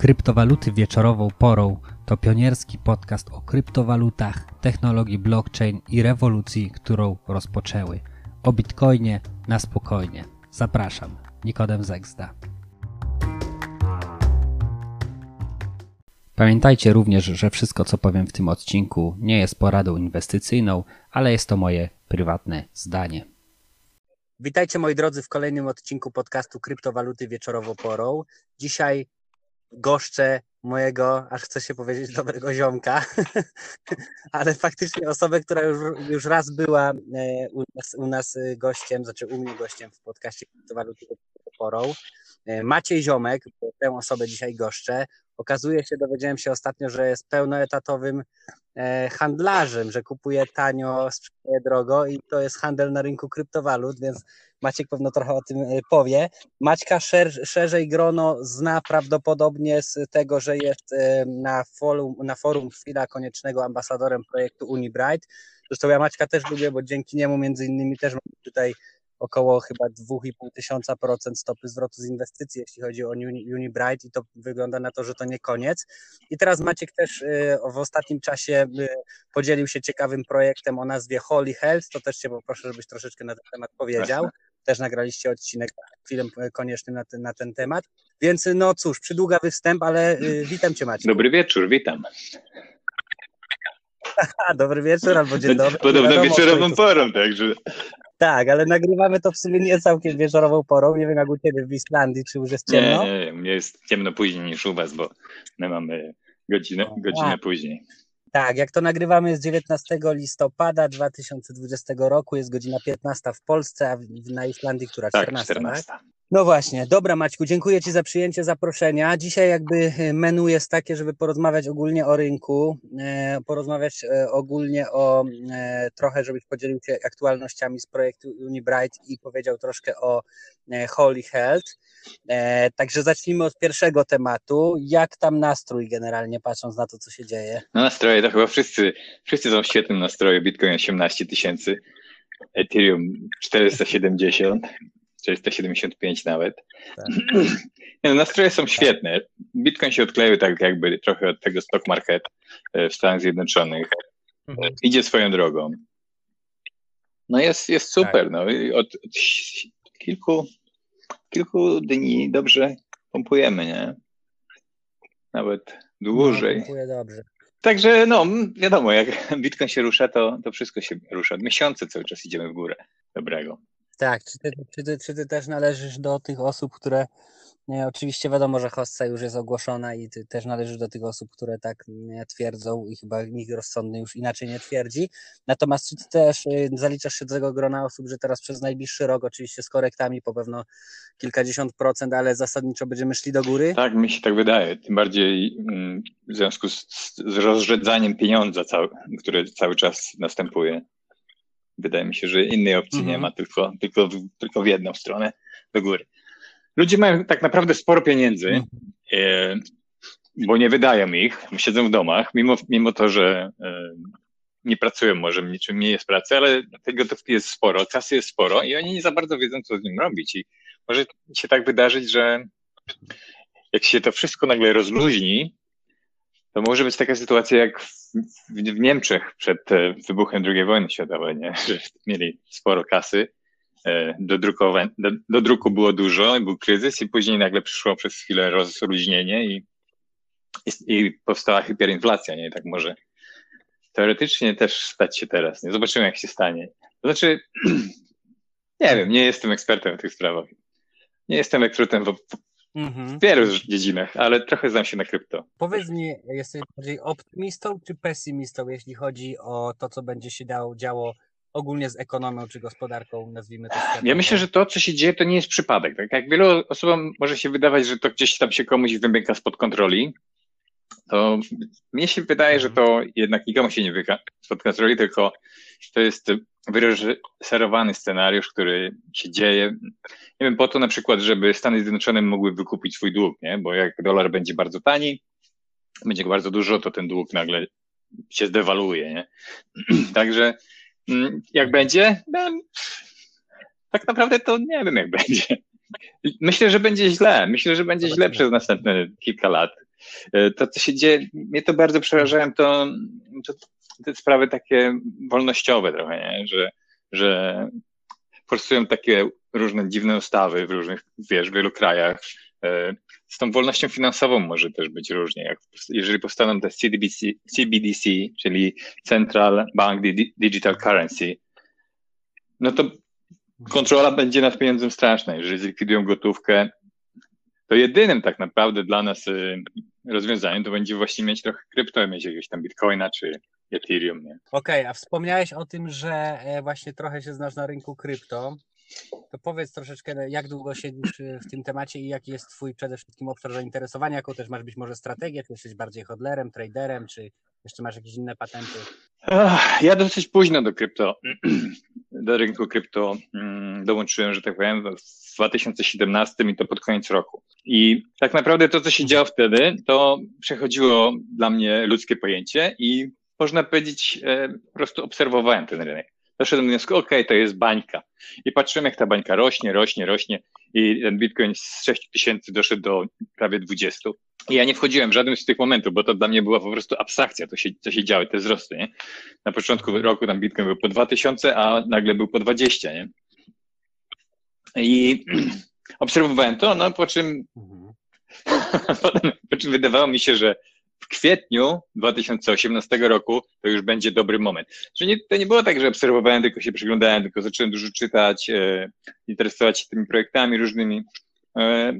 Kryptowaluty wieczorową porą to pionierski podcast o kryptowalutach, technologii blockchain i rewolucji, którą rozpoczęły. O bitcoinie na spokojnie. Zapraszam, Nikodem Zegzda. Pamiętajcie również, że wszystko co powiem w tym odcinku nie jest poradą inwestycyjną, ale jest to moje prywatne zdanie. Witajcie moi drodzy w kolejnym odcinku podcastu Kryptowaluty wieczorową porą. Dzisiaj goszczę mojego, aż chce się powiedzieć, dobrego ziomka, ale faktycznie osobę, która już, już raz była e, u nas, u nas gościem, znaczy u mnie gościem w podcaście Kryptowaluty porą. E, Maciej Ziomek, tę osobę dzisiaj goszczę. Okazuje się, dowiedziałem się ostatnio, że jest pełnoetatowym e, handlarzem, że kupuje tanio, sprzedaje drogo i to jest handel na rynku kryptowalut, więc Maciek pewno trochę o tym e, powie. Maćka szer szerzej grono zna prawdopodobnie z tego, że jest e, na forum, na forum chwila koniecznego ambasadorem projektu Unibright. Zresztą ja Maćka też lubię, bo dzięki niemu między innymi też mam tutaj około chyba 2,5 tysiąca procent stopy zwrotu z inwestycji, jeśli chodzi o Unibright i to wygląda na to, że to nie koniec. I teraz Maciek też y, w ostatnim czasie y, podzielił się ciekawym projektem o nazwie Holy Health, to też Cię poproszę, żebyś troszeczkę na ten temat powiedział. Też nagraliście odcinek, film konieczny na ten, na ten temat. Więc no cóż, przydługawy wstęp, ale y, witam Cię Maciek. Dobry wieczór, witam. Dobry wieczór albo dzień dobry. Podobno wieczorową porą, także. Tak, ale nagrywamy to w sumie nie całkiem wieczorową porą. Nie wiem jak u Ciebie w Islandii, czy już jest ciemno? Nie, nie, jest ciemno później niż u Was, bo my mamy godzinę, godzinę później. Tak, jak to nagrywamy jest 19 listopada 2020 roku, jest godzina 15 w Polsce, a na Islandii, która 14. Tak, 14. Tak? No właśnie, dobra Maćku, dziękuję Ci za przyjęcie zaproszenia. Dzisiaj jakby e, menu jest takie, żeby porozmawiać ogólnie o rynku, e, porozmawiać e, ogólnie o trochę, żebyś podzielił się aktualnościami z projektu Unibright i powiedział troszkę o Holy Health. Także zacznijmy od pierwszego tematu. Jak tam nastrój generalnie, patrząc na to, co się dzieje? No nastroje to chyba wszyscy, wszyscy są w świetnym nastroju. Bitcoin 18 tysięcy, Ethereum 470. 475 nawet. Tak. No, nastroje są świetne. Bitcoin się odkleił tak jakby trochę od tego stock market e, w Stanach Zjednoczonych. Mhm. Idzie swoją drogą. No jest, jest super. Tak. No. Od, od kilku, kilku dni dobrze pompujemy, nie? Nawet dłużej. No, dobrze. Także no, wiadomo, jak Bitcoin się rusza, to, to wszystko się rusza. Miesiące cały czas idziemy w górę. Dobrego. Tak, czy ty, czy, ty, czy ty też należysz do tych osób, które nie, oczywiście wiadomo, że hossa już jest ogłoszona i ty też należysz do tych osób, które tak nie twierdzą i chyba nikt rozsądny już inaczej nie twierdzi. Natomiast czy ty też y, zaliczasz się do tego grona osób, że teraz przez najbliższy rok, oczywiście z korektami po pewno kilkadziesiąt procent, ale zasadniczo będziemy szli do góry? Tak, mi się tak wydaje. Tym bardziej mm, w związku z, z rozrzedzaniem pieniądza, cały, które cały czas następuje. Wydaje mi się, że innej opcji nie mhm. ma, tylko, tylko, tylko w jedną stronę do góry. Ludzie mają tak naprawdę sporo pieniędzy, mhm. e, bo nie wydają ich, siedzą w domach, mimo, mimo to, że e, nie pracują, może niczym nie jest pracy, ale tej gotówki jest sporo, kasy jest sporo i oni nie za bardzo wiedzą, co z nim robić. I może się tak wydarzyć, że jak się to wszystko nagle rozluźni, to może być taka sytuacja jak w, w Niemczech przed e, wybuchem II wojny światowej, nie? że mieli sporo kasy, e, do, do, do druku było dużo, był kryzys i później nagle przyszło przez chwilę rozluźnienie i, i, i powstała hiperinflacja, nie? tak może teoretycznie też stać się teraz, nie? Zobaczymy, jak się stanie. To znaczy, nie wiem, nie jestem ekspertem w tych sprawach. Nie jestem ekspertem w, Mhm. W wielu dziedzinach, ale trochę znam się na krypto. Powiedz mi, jesteś bardziej optymistą czy pesymistą, jeśli chodzi o to, co będzie się dało, działo ogólnie z ekonomią czy gospodarką, nazwijmy to światowo? Ja myślę, że to, co się dzieje, to nie jest przypadek. Tak jak wielu osobom może się wydawać, że to gdzieś tam się komuś wymyka spod kontroli, to mnie się wydaje, że to jednak nikomu się nie wyka spod kontroli, tylko to jest wyreżyserowany scenariusz, który się dzieje. Nie wiem, po to na przykład, żeby Stany Zjednoczone mogły wykupić swój dług, nie? bo jak dolar będzie bardzo tani, będzie go bardzo dużo, to ten dług nagle się zdewaluuje. Nie? Także mm, jak będzie, no, tak naprawdę to nie wiem, jak będzie. Myślę, że będzie źle. Myślę, że będzie źle przez następne kilka lat. E, to, co się dzieje, mnie to bardzo przerażają, to, to te sprawy takie wolnościowe trochę, nie? Że, że forsują takie różne dziwne ustawy w różnych, wiesz, w wielu krajach. E, z tą wolnością finansową może też być różnie. Jak, jeżeli powstaną te CBDC, CBDC, czyli Central Bank Digital Currency, no to kontrola będzie nad pieniądzem straszna. Jeżeli zlikwidują gotówkę, to jedynym tak naprawdę dla nas y, rozwiązaniem to będzie właśnie mieć trochę krypto, mieć jakiegoś tam bitcoina czy Ethereum. Okej, okay, a wspomniałeś o tym, że e, właśnie trochę się znasz na rynku krypto. To powiedz troszeczkę, jak długo siedzisz y, w tym temacie i jaki jest Twój przede wszystkim obszar zainteresowania, jaką też masz być może strategię, czy jesteś bardziej hodlerem, traderem, czy jeszcze masz jakieś inne patenty? Ja dosyć późno do krypto, do rynku krypto mm, dołączyłem, że tak powiem, w 2017 i to pod koniec roku. I tak naprawdę to, co się działo wtedy, to przechodziło dla mnie ludzkie pojęcie i można powiedzieć, e, po prostu obserwowałem ten rynek doszedłem do wniosku, to jest bańka. I patrzyłem, jak ta bańka rośnie, rośnie, rośnie i ten bitcoin z 6 tysięcy doszedł do prawie 20. I ja nie wchodziłem w żaden z tych momentów, bo to dla mnie była po prostu abstrakcja, to się, co się działo, te wzrosty. Nie? Na początku roku tam bitcoin był po 2000, a nagle był po 20. Nie? I obserwowałem to, no po czym, mhm. po czym wydawało mi się, że w kwietniu 2018 roku to już będzie dobry moment. Nie, to nie było tak, że obserwowałem, tylko się przyglądałem, tylko zacząłem dużo czytać, e, interesować się tymi projektami różnymi, e,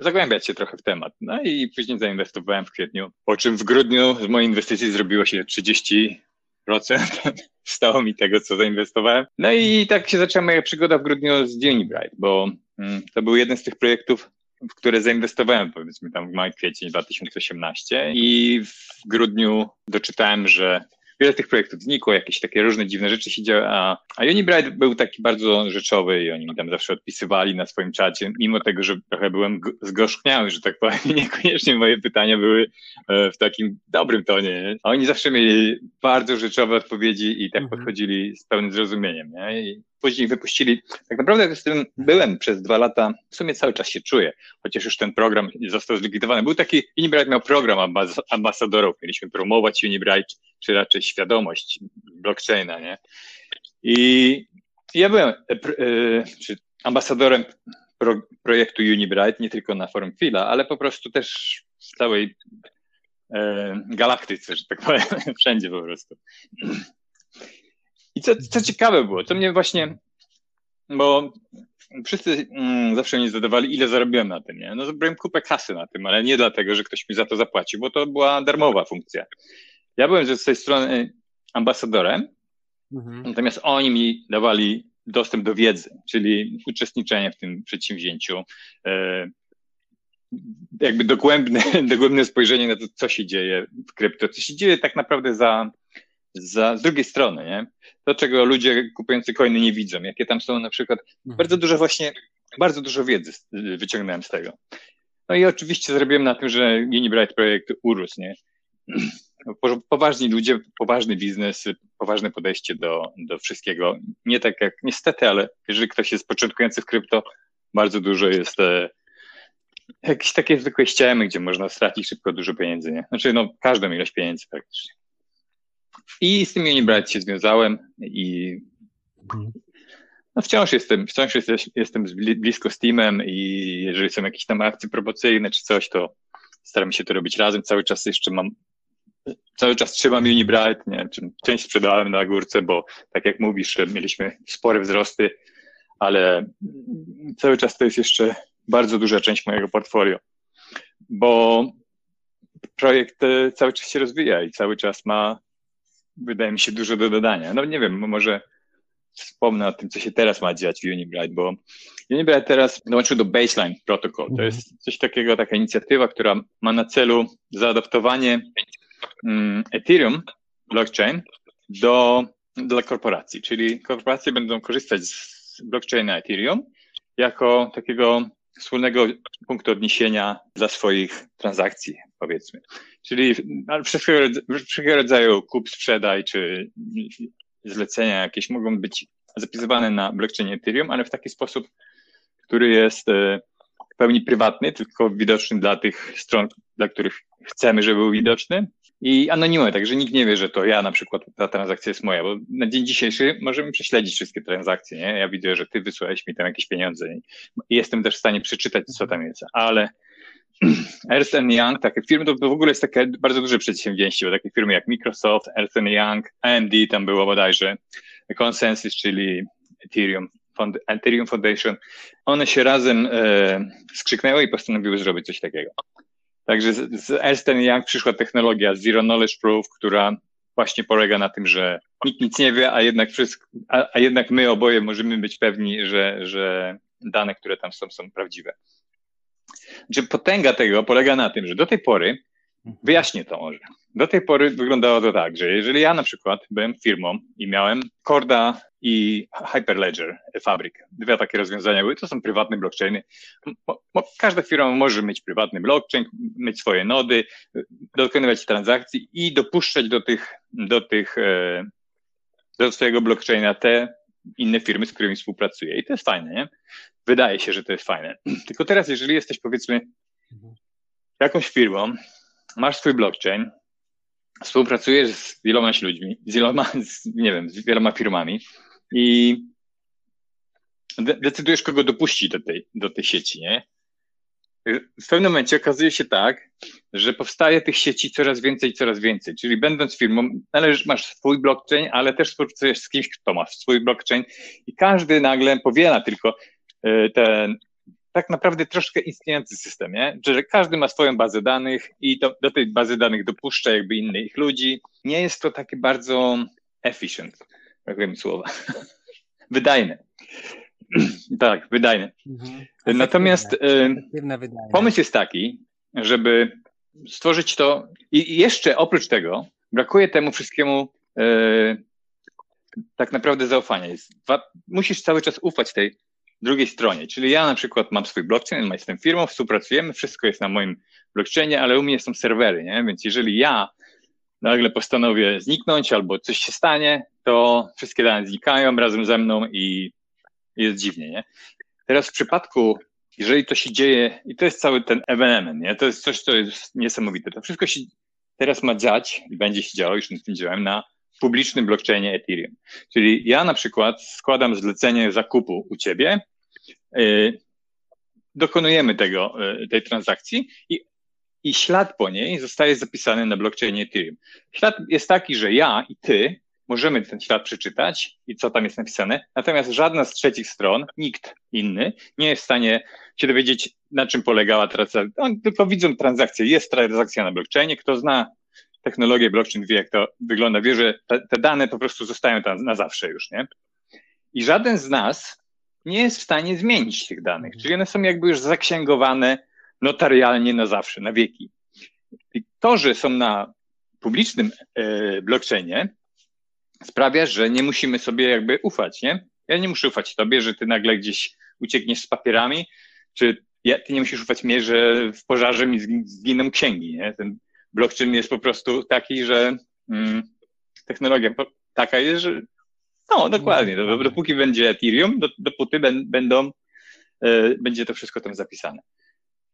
zagłębiać się trochę w temat. No i później zainwestowałem w kwietniu, po czym w grudniu z mojej inwestycji zrobiło się 30 stało mi tego, co zainwestowałem. No i tak się zaczęła moja przygoda w grudniu z Unibright, bo mm, to był jeden z tych projektów, w które zainwestowałem powiedzmy tam w maj, kwiecień 2018 i w grudniu doczytałem, że wiele tych projektów znikło, jakieś takie różne dziwne rzeczy się działy, a, a Unibright był taki bardzo rzeczowy i oni mi tam zawsze odpisywali na swoim czacie, mimo tego, że trochę byłem zgorzkniały, że tak powiem, niekoniecznie moje pytania były e, w takim dobrym tonie, nie? a oni zawsze mieli bardzo rzeczowe odpowiedzi i tak mhm. podchodzili z pełnym zrozumieniem, nie? I później wypuścili. Tak naprawdę z tym byłem przez dwa lata, w sumie cały czas się czuję, chociaż już ten program został zlikwidowany. Był taki, Unibright miał program ambas ambasadorów, mieliśmy promować Unibright, czy raczej świadomość blockchaina, nie? I ja byłem e, e, czy ambasadorem pro, projektu Unibright, nie tylko na forum Fila, ale po prostu też w całej e, galaktyce, że tak powiem, wszędzie po prostu. I co, co ciekawe było, to mnie właśnie, bo wszyscy mm, zawsze mnie zadawali, ile zarobiłem na tym, nie? No zabrałem kupę kasy na tym, ale nie dlatego, że ktoś mi za to zapłacił, bo to była darmowa funkcja. Ja byłem z tej strony ambasadorem, mhm. natomiast oni mi dawali dostęp do wiedzy, czyli uczestniczenie w tym przedsięwzięciu, e, jakby dogłębne, dogłębne spojrzenie na to, co się dzieje w krypto, co się dzieje tak naprawdę za, za, z drugiej strony, nie? To, czego ludzie kupujący coiny nie widzą, jakie tam są na przykład, mhm. bardzo dużo właśnie, bardzo dużo wiedzy wyciągnąłem z tego. No i oczywiście zrobiłem na tym, że Unibright projekt urósł, nie? Poważni ludzie, poważny biznes, poważne podejście do, do wszystkiego. Nie tak jak, niestety, ale jeżeli ktoś jest początkujący w krypto, bardzo dużo jest e, jakieś takie zwykłe ściemy, gdzie można stracić szybko dużo pieniędzy, nie? Znaczy, no, każdą ilość pieniędzy praktycznie. I z tym Unibright się związałem i mhm. no wciąż jestem, wciąż jestem blisko z teamem i jeżeli są jakieś tam akcje promocyjne czy coś, to staram się to robić razem. Cały czas jeszcze mam, cały czas trzymam Unibright, nie, część sprzedałem na górce, bo tak jak mówisz, mieliśmy spore wzrosty, ale cały czas to jest jeszcze bardzo duża część mojego portfolio, bo projekt e, cały czas się rozwija i cały czas ma wydaje mi się dużo do dodania. No nie wiem, może wspomnę o tym, co się teraz ma dziać w Unibright, bo Unibright teraz dołączył do Baseline Protocol. To mhm. jest coś takiego, taka inicjatywa, która ma na celu zaadaptowanie um, Ethereum blockchain do, dla korporacji, czyli korporacje będą korzystać z blockchaina Ethereum jako takiego wspólnego punktu odniesienia dla swoich transakcji, powiedzmy. Czyli wszelkiego rodzaju kup, sprzedaj czy zlecenia jakieś mogą być zapisywane na blockchainie Ethereum, ale w taki sposób, który jest e, w pełni prywatny, tylko widoczny dla tych stron, dla których chcemy, żeby był widoczny i anonimowy, także nikt nie wie, że to ja na przykład, ta transakcja jest moja, bo na dzień dzisiejszy możemy prześledzić wszystkie transakcje, nie? Ja widzę, że ty wysłałeś mi tam jakieś pieniądze i jestem też w stanie przeczytać, co tam jest, ale Ernst Young, takie firmy, to w ogóle jest takie bardzo duże przedsięwzięcie, bo takie firmy jak Microsoft, Ernst Young, AMD tam było bodajże, Consensus, czyli Ethereum, Ethereum Foundation, one się razem e, skrzyknęły i postanowiły zrobić coś takiego. Także z, z Ernst Young przyszła technologia Zero Knowledge Proof, która właśnie polega na tym, że nikt nic nie wie, a jednak, wszystko, a, a jednak my oboje możemy być pewni, że, że dane, które tam są, są prawdziwe. Że potęga tego polega na tym, że do tej pory, wyjaśnię to może, do tej pory wyglądało to tak, że jeżeli ja na przykład byłem firmą i miałem Corda i Hyperledger Fabric, dwie takie rozwiązania były, to są prywatne blockchainy. Każda firma może mieć prywatny blockchain, mieć swoje nody, dokonywać transakcji i dopuszczać do tych, do tych, e, do swojego blockchaina te inne firmy, z którymi współpracuje. I to jest fajne, nie? Wydaje się, że to jest fajne. Tylko teraz, jeżeli jesteś powiedzmy jakąś firmą, masz swój blockchain, współpracujesz z wieloma ludźmi, z wieloma, z, nie wiem, z wieloma firmami i decydujesz, kogo dopuścić do tej, do tej sieci, nie? W pewnym momencie okazuje się tak, że powstaje tych sieci coraz więcej, coraz więcej. Czyli będąc firmą, należy, masz swój blockchain, ale też współpracujesz z kimś, kto ma swój blockchain i każdy nagle powiela tylko e, ten tak naprawdę troszkę istniejący system, nie? że każdy ma swoją bazę danych i do, do tej bazy danych dopuszcza jakby innych ludzi. Nie jest to takie bardzo efficient, jak wiem słowa, wydajne. tak, wydajne. Mhm. Natomiast e, pomysł jest taki, żeby stworzyć to i jeszcze oprócz tego brakuje temu wszystkiemu e, tak naprawdę zaufania. Jest, musisz cały czas ufać tej drugiej stronie. Czyli ja na przykład mam swój blockchain, jestem firmą, współpracujemy, wszystko jest na moim blockchainie, ale u mnie są serwery, nie? Więc jeżeli ja nagle postanowię zniknąć albo coś się stanie, to wszystkie dane znikają razem ze mną i jest dziwnie, nie? Teraz w przypadku, jeżeli to się dzieje, i to jest cały ten ewenement, nie? To jest coś, co jest niesamowite. To wszystko się teraz ma dziać i będzie się działo, już na tym działałem, na publicznym blockchainie Ethereum. Czyli ja na przykład składam zlecenie zakupu u ciebie, yy, dokonujemy tego, yy, tej transakcji i, i ślad po niej zostaje zapisany na blockchainie Ethereum. Ślad jest taki, że ja i ty możemy ten ślad przeczytać i co tam jest napisane, natomiast żadna z trzecich stron, nikt inny nie jest w stanie się dowiedzieć, na czym polegała transakcja. Oni tylko widzą transakcję. Jest transakcja na blockchainie. Kto zna technologię blockchain, wie jak to wygląda, wie, że te, te dane po prostu zostają tam na zawsze już, nie? I żaden z nas nie jest w stanie zmienić tych danych, czyli one są jakby już zaksięgowane notarialnie na zawsze, na wieki. I to, że są na publicznym e, blockchainie, sprawia, że nie musimy sobie jakby ufać, nie? Ja nie muszę ufać tobie, że ty nagle gdzieś uciekniesz z papierami, czy ja, ty nie musisz ufać mnie, że w pożarze mi zginą księgi, nie? Ten blockchain jest po prostu taki, że mm, technologia taka jest, że no, dokładnie. Dopóki będzie Ethereum, dopóty będą, e, będzie to wszystko tam zapisane.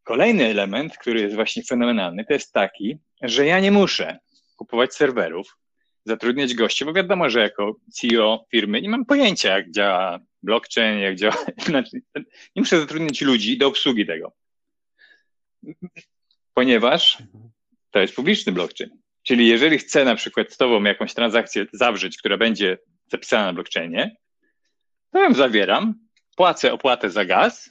Kolejny element, który jest właśnie fenomenalny, to jest taki, że ja nie muszę kupować serwerów, zatrudniać gości, bo wiadomo, że jako CEO firmy nie mam pojęcia, jak działa blockchain, jak działa. Znaczy, nie muszę zatrudniać ludzi do obsługi tego. Ponieważ to jest publiczny blockchain. Czyli jeżeli chcę na przykład z tobą jakąś transakcję zawrzeć, która będzie zapisana na blockchainie, to ją zawieram, płacę opłatę za gaz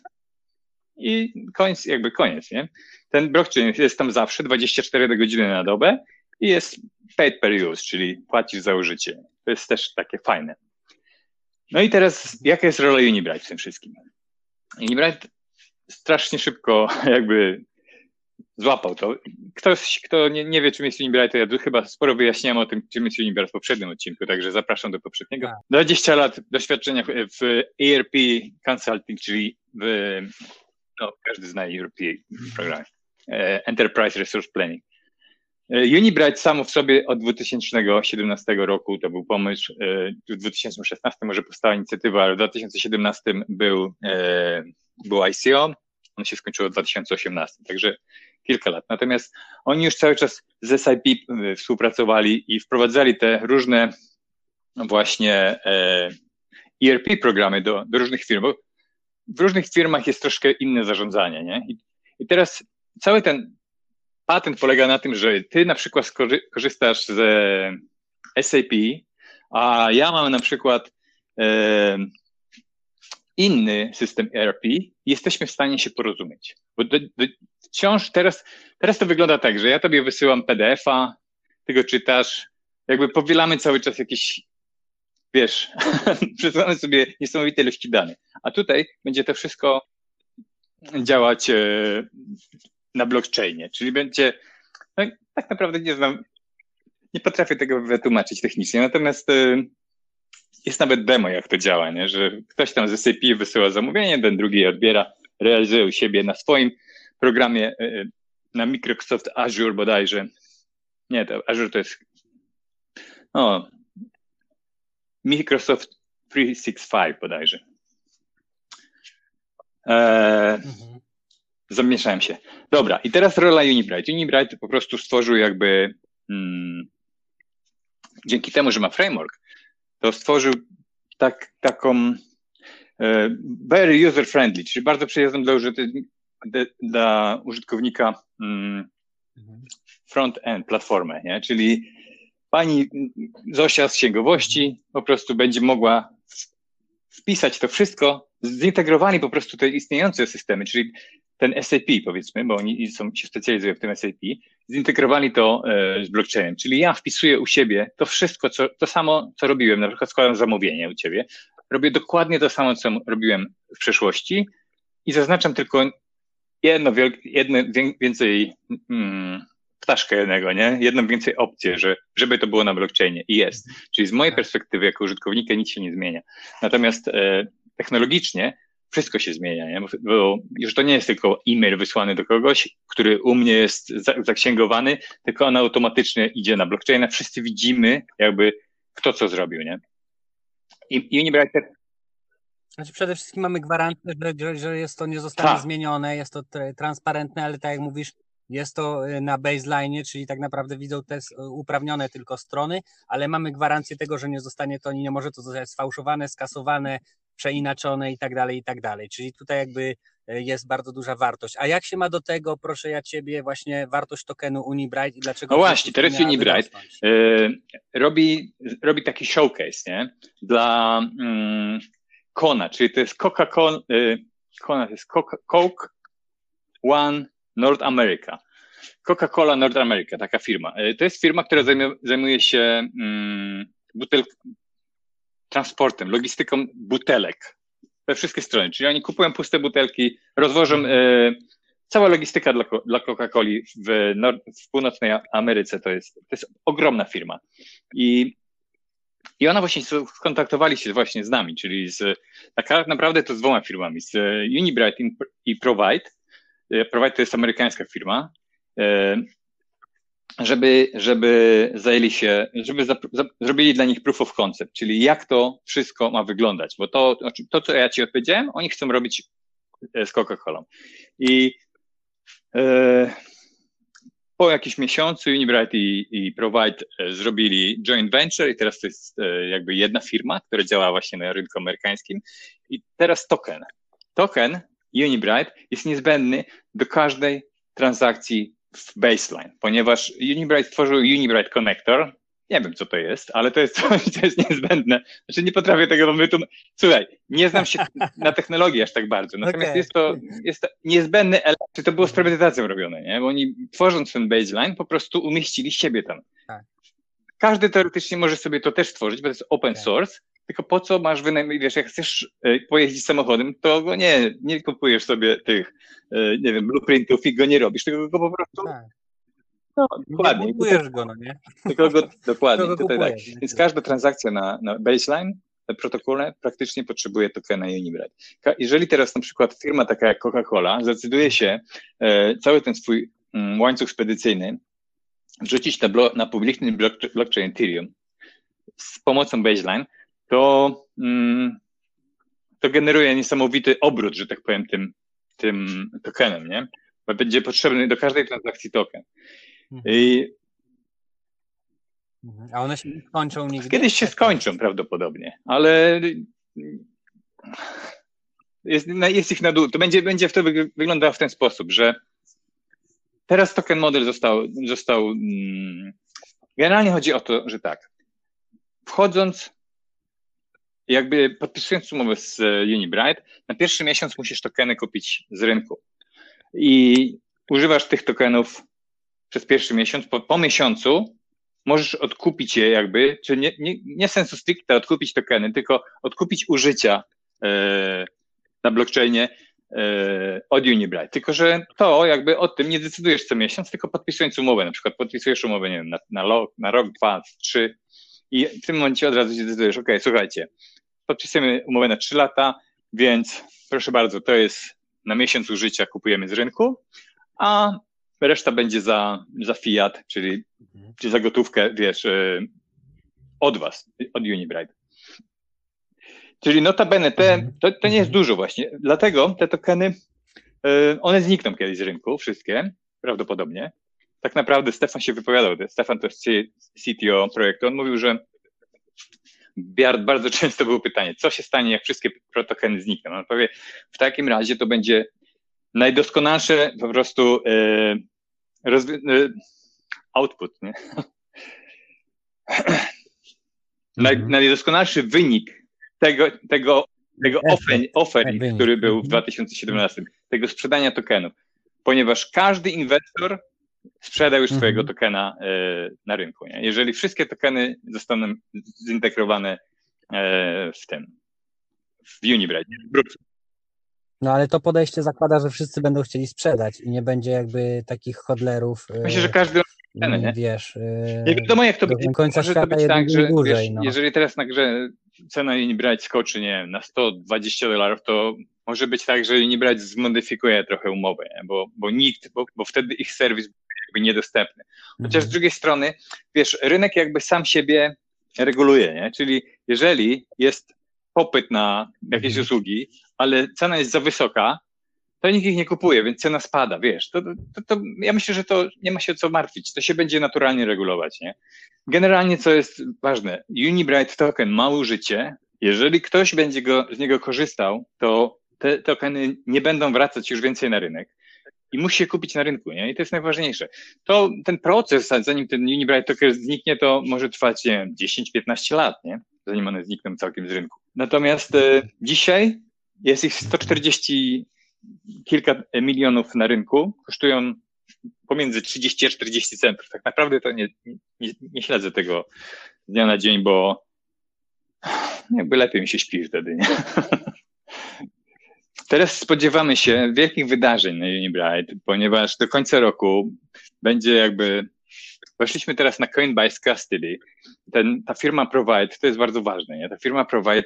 i koniec, jakby koniec, nie? Ten blockchain jest tam zawsze 24 godziny na dobę i jest paid per use, czyli płacisz za użycie. To jest też takie fajne. No i teraz, jaka jest rola Unibright w tym wszystkim? Unibright strasznie szybko jakby złapał to. Ktoś, kto nie, nie wie, czym jest Unibright, to ja chyba sporo wyjaśniałem o tym, czym jest Unibright w poprzednim odcinku, także zapraszam do poprzedniego. 20 tak. lat doświadczenia w ERP Consulting, czyli w, no, każdy zna ERP program, e, Enterprise Resource Planning. E, Unibright samo w sobie od 2017 roku to był pomysł, e, w 2016 może powstała inicjatywa, ale w 2017 był, był ICO, on się skończyło w 2018, także kilka lat. Natomiast oni już cały czas z SIP y, współpracowali i wprowadzali te różne właśnie ERP programy do, do różnych firm. W różnych firmach jest troszkę inne zarządzanie, nie? I, i teraz cały ten patent polega na tym, że ty na przykład korzystasz z SAP, a ja mam na przykład e, inny system ERP, jesteśmy w stanie się porozumieć. Bo do, do, wciąż teraz, teraz to wygląda tak, że ja tobie wysyłam PDF-a, ty go czytasz, jakby powielamy cały czas jakieś, wiesz, przesyłamy sobie niesamowite ilości danych. A tutaj będzie to wszystko działać e, na blockchainie, czyli będzie, no, tak naprawdę nie znam, nie potrafię tego wytłumaczyć technicznie, natomiast e, jest nawet demo, jak to działa, nie? że ktoś tam z SAP wysyła zamówienie, ten drugi odbiera, realizuje u siebie na swoim programie, e, na Microsoft Azure bodajże. Nie, to Azure to jest no, Microsoft 365 bodajże. Eee, mhm. Zamieszałem się. Dobra, i teraz rola Unibright. Unibright po prostu stworzył jakby mm, dzięki temu, że ma framework, to stworzył tak, taką e, very user-friendly, czyli bardzo przyjazną dla, dla użytkownika mm, front-end platformę, nie? czyli pani Zosia z księgowości po prostu będzie mogła wpisać to wszystko, zintegrowali po prostu te istniejące systemy, czyli ten SAP powiedzmy, bo oni są, się specjalizują w tym SAP, zintegrowali to e, z blockchainem, czyli ja wpisuję u siebie to wszystko, co, to samo, co robiłem, na przykład składam zamówienie u ciebie, robię dokładnie to samo, co robiłem w przeszłości i zaznaczam tylko jedno, jedno więcej mm, ptaszka jednego, nie? Jedną więcej opcję, że, żeby to było na blockchainie i jest. Czyli z mojej perspektywy jako użytkownika nic się nie zmienia. Natomiast e, technologicznie wszystko się zmienia, nie? bo już to nie jest tylko e-mail wysłany do kogoś, który u mnie jest zaksięgowany, tylko on automatycznie idzie na blockchaina. Wszyscy widzimy jakby kto co zrobił, nie? I, i Unibrighter znaczy przede wszystkim mamy gwarancję, że, że jest to nie zostanie Ta. zmienione, jest to transparentne, ale tak jak mówisz, jest to y, na baseline, czyli tak naprawdę widzą te uprawnione tylko strony, ale mamy gwarancję tego, że nie zostanie to, nie może to zostać sfałszowane, skasowane, przeinaczone i tak dalej, i tak dalej. Czyli tutaj jakby e, jest bardzo duża wartość. A jak się ma do tego, proszę ja Ciebie, właśnie wartość tokenu Unibright i dlaczego... No właśnie, teraz Unibright e, robi, robi taki showcase, nie? Dla mm, Kona, czyli to jest Coca-Cola, y, Kona to jest Coca, Coke One North America. Coca-Cola North America, taka firma. To jest firma, która zajmuje, zajmuje się mm, butel, transportem, logistyką butelek we wszystkie strony. Czyli oni kupują puste butelki, rozwożą e, cała logistyka dla, dla Coca-Coli w, w, północnej Ameryce to jest, to jest ogromna firma. I, I ona właśnie skontaktowali się właśnie z nami, czyli z, tak naprawdę to z dwoma firmami, z Unibright i Provide. E, Provide to jest amerykańska firma. E, żeby, żeby zajęli się, żeby za, za, zrobili dla nich proof of concept, czyli jak to wszystko ma wyglądać, bo to, to co ja ci odpowiedziałem, oni chcą robić e, z Coca-Colą. I e, po jakimś miesiącu Unibright i, i Provide e, zrobili joint venture i teraz to jest e, jakby jedna firma, która działa właśnie na rynku amerykańskim i teraz token. Token Unibright jest niezbędny do każdej transakcji w baseline, ponieważ Unibright stworzył Unibright Connector. Nie wiem, co to jest, ale to jest coś, co jest niezbędne. Znaczy, nie potrafię tego wytłumaczyć. Słuchaj, nie znam się na technologii aż tak bardzo, natomiast okay. jest, to, jest to niezbędny element. To było z premedytacją robione, nie? Bo oni tworząc ten baseline po prostu umieścili siebie tam. Tak. Każdy teoretycznie może sobie to też stworzyć, bo to jest open tak. source, tylko po co masz wynajmować, wiesz, jak chcesz e, pojeździć samochodem, to go nie, nie kupujesz sobie tych, e, nie wiem, blueprintów i go nie robisz, tylko go po prostu tak. No, dokładnie. Nie kupujesz go, no nie? Tylko go, dokładnie, tutaj kupujesz, tak. Więc każda transakcja na, na baseline protokole praktycznie potrzebuje tokena Unibright. Jeżeli teraz na przykład firma taka jak Coca-Cola zdecyduje się e, cały ten swój mm, łańcuch spedycyjny wrzucić na, blo, na publiczny blockchain Ethereum z pomocą baseline, to, mm, to generuje niesamowity obrót, że tak powiem, tym, tym tokenem, nie? bo będzie potrzebny do każdej transakcji token. Mhm. I mhm. A one się nie skończą nigdy? Kiedyś się skończą prawdopodobnie, ale jest, jest ich na dół. To będzie, będzie wtedy wyglądało w ten sposób, że teraz token model został, został mm, generalnie chodzi o to, że tak, wchodząc jakby podpisując umowę z Unibright, na pierwszy miesiąc musisz tokeny kupić z rynku. I używasz tych tokenów przez pierwszy miesiąc. Po, po miesiącu możesz odkupić je jakby, czy nie, nie, nie sensu stricte odkupić tokeny, tylko odkupić użycia e, na blockchainie e, od Unibright. Tylko, że to jakby o tym nie decydujesz co miesiąc, tylko podpisując umowę. Na przykład podpisujesz umowę, nie wiem, na, na, na rok, dwa, trzy i w tym momencie od razu się decydujesz, ok, słuchajcie, podpisujemy umowę na trzy lata, więc proszę bardzo, to jest na miesiąc użycia kupujemy z rynku, a reszta będzie za, za fiat, czyli, mhm. czyli za gotówkę, wiesz, e, od was, od Unibright. Czyli notabene, te, mhm. to, to nie jest dużo właśnie. Dlatego te tokeny, e, one znikną kiedyś z rynku, wszystkie, prawdopodobnie. Tak naprawdę Stefan się wypowiadał, Stefan to jest CTO projektu, on mówił, że bardzo często było pytanie, co się stanie, jak wszystkie protokeny znikną. On powie, w takim razie to będzie najdoskonalsze po prostu e, e, output, nie? Naj, mhm. najdoskonalszy wynik tego, tego, tego offering, który był w 2017, mhm. tego sprzedania tokenów, ponieważ każdy inwestor sprzedał już swojego mhm. tokena e, na rynku. Nie? Jeżeli wszystkie tokeny zostaną zintegrowane e, w tym, w Unibright, no ale to podejście zakłada, że wszyscy będą chcieli sprzedać i nie będzie jakby takich hodlerów. E, Myślę, że każdy cenę, nie? Wiesz, nie wiadomo jak to będzie. Końca Może to być tak, że dłużej, wiesz, no. jeżeli teraz na grze cena Unibright skoczy, nie wiem, na 120 dolarów, to może być tak, że Unibright zmodyfikuje trochę umowę, nie? Bo, bo nikt, bo, bo wtedy ich serwis jakby niedostępny. Chociaż mhm. z drugiej strony, wiesz, rynek jakby sam siebie reguluje, nie? Czyli jeżeli jest popyt na jakieś mhm. usługi, ale cena jest za wysoka, to nikt ich nie kupuje, więc cena spada, wiesz. To, to, to, ja myślę, że to nie ma się co martwić, to się będzie naturalnie regulować, nie? Generalnie, co jest ważne, Unibright token ma użycie, jeżeli ktoś będzie go, z niego korzystał, to te tokeny nie będą wracać już więcej na rynek i musi się kupić na rynku, nie? I to jest najważniejsze. To ten proces, zanim ten Unibright token zniknie, to może trwać, nie 10-15 lat, nie? Zanim one znikną całkiem z rynku. Natomiast e, dzisiaj jest ich 140 kilka milionów na rynku, kosztują pomiędzy 30 a 40 centów. Tak naprawdę to nie, nie, nie śledzę tego z dnia na dzień, bo jakby lepiej mi się śpi wtedy, nie? Teraz spodziewamy się wielkich wydarzeń na Unibright, ponieważ do końca roku będzie jakby. Weszliśmy teraz na Coinbase Custody. Ten, ta firma Provide, to jest bardzo ważne, nie? Ta firma Provide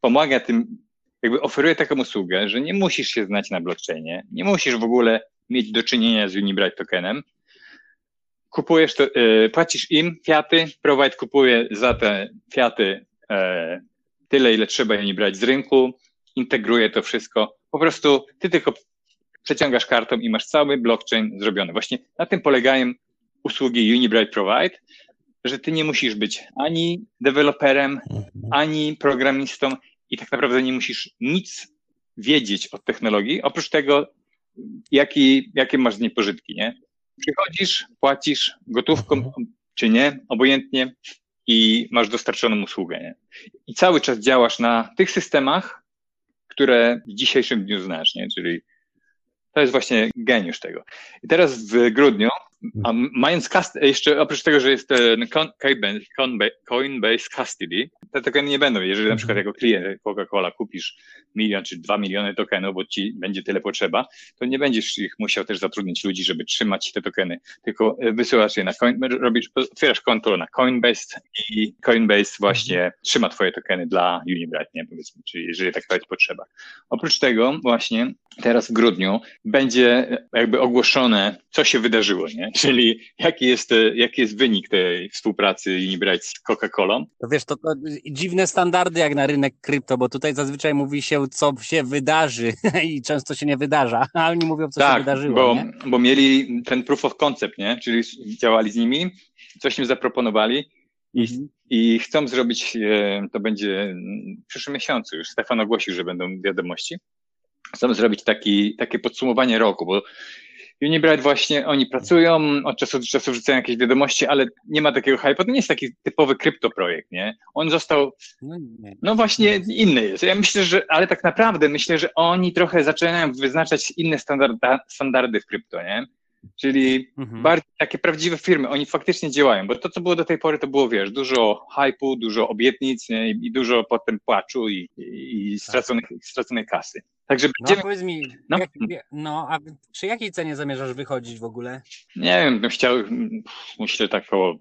pomaga tym, jakby oferuje taką usługę, że nie musisz się znać na blockchainie, nie musisz w ogóle mieć do czynienia z Unibright tokenem. Kupujesz to, yy, płacisz im fiaty, Provide kupuje za te fiaty yy, tyle, ile trzeba Unibright z rynku integruje to wszystko. Po prostu ty tylko przeciągasz kartą i masz cały blockchain zrobiony. Właśnie na tym polegają usługi Unibright Provide, że ty nie musisz być ani deweloperem, mhm. ani programistą i tak naprawdę nie musisz nic wiedzieć o technologii, oprócz tego, jaki, jakie masz z niej pożytki, nie? Przychodzisz, płacisz gotówką mhm. czy nie, obojętnie i masz dostarczoną usługę, nie? I cały czas działasz na tych systemach, które w dzisiejszym dniu znasz, nie? Czyli to jest właśnie geniusz tego. I teraz w grudniu a mając cust- jeszcze oprócz tego, że jest ten Coinbase Custody, te tokeny nie będą. Jeżeli na przykład mhm. jako klient Coca-Cola kupisz milion czy dwa miliony tokenów, bo ci będzie tyle potrzeba, to nie będziesz ich musiał też zatrudnić ludzi, żeby trzymać te tokeny, tylko e, wysyłasz je na coin, robisz, otwierasz konto na Coinbase i Coinbase właśnie mhm. trzyma twoje tokeny dla Unibright, nie powiedzmy, czyli jeżeli taka jest potrzeba. Oprócz tego właśnie teraz w grudniu będzie jakby ogłoszone, co się wydarzyło, nie? Czyli jaki jest, jaki jest wynik tej współpracy Unibright z Coca-Colą? To wiesz, to, to dziwne standardy jak na rynek krypto, bo tutaj zazwyczaj mówi się, co się wydarzy i często się nie wydarza, a oni mówią, co tak, się wydarzyło. Bo, nie? bo mieli ten proof of concept, nie? Czyli działali z nimi, coś im zaproponowali i, mhm. i chcą zrobić, e, to będzie w przyszłym miesiącu już, Stefan ogłosił, że będą wiadomości, chcą zrobić taki, takie podsumowanie roku, bo Unibright właśnie, oni pracują, od czasu do czasu wrzucają jakieś wiadomości, ale nie ma takiego hype. To nie jest taki typowy kryptoprojekt, nie? On został, no, no właśnie inny jest. Ja myślę, że, ale tak naprawdę myślę, że oni trochę zaczynają wyznaczać inne standarda, standardy w krypto, nie? Czyli mhm. bardziej takie prawdziwe firmy, oni faktycznie działają, bo to, co było do tej pory, to było, wiesz, dużo hypu, dużo obietnic nie? i dużo potem płaczu i, i, i straconych, straconej kasy. Także no, będziemy... No powiedz mi, no. Jak, no, a przy jakiej cenie zamierzasz wychodzić w ogóle? Nie wiem, bym chciał, myślę tak o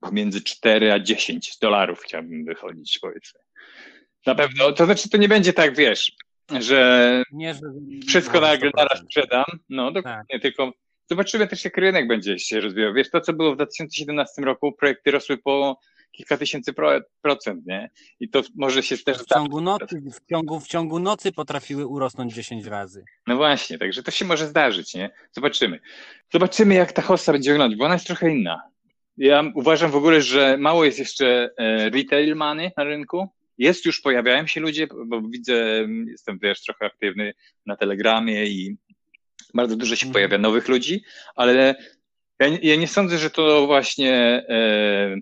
pomiędzy 4 a 10 dolarów chciałbym wychodzić, powiedzmy. Na pewno, to znaczy to nie będzie tak, wiesz, że, nie, że wszystko na naraz sprzedam, no dokładnie, tak. tylko zobaczymy też jak rynek będzie się rozwijał. Wiesz, to co było w 2017 roku, projekty rosły po kilka tysięcy procent, nie? I to może się też... W ciągu, nocy, w, ciągu, w ciągu nocy potrafiły urosnąć 10 razy. No właśnie, także to się może zdarzyć, nie? Zobaczymy. Zobaczymy, jak ta hossa będzie wyglądać, bo ona jest trochę inna. Ja uważam w ogóle, że mało jest jeszcze e, retail money na rynku. Jest już, pojawiają się ludzie, bo widzę, jestem wiesz, trochę aktywny na Telegramie i bardzo dużo się mhm. pojawia nowych ludzi, ale ja, ja nie sądzę, że to właśnie e,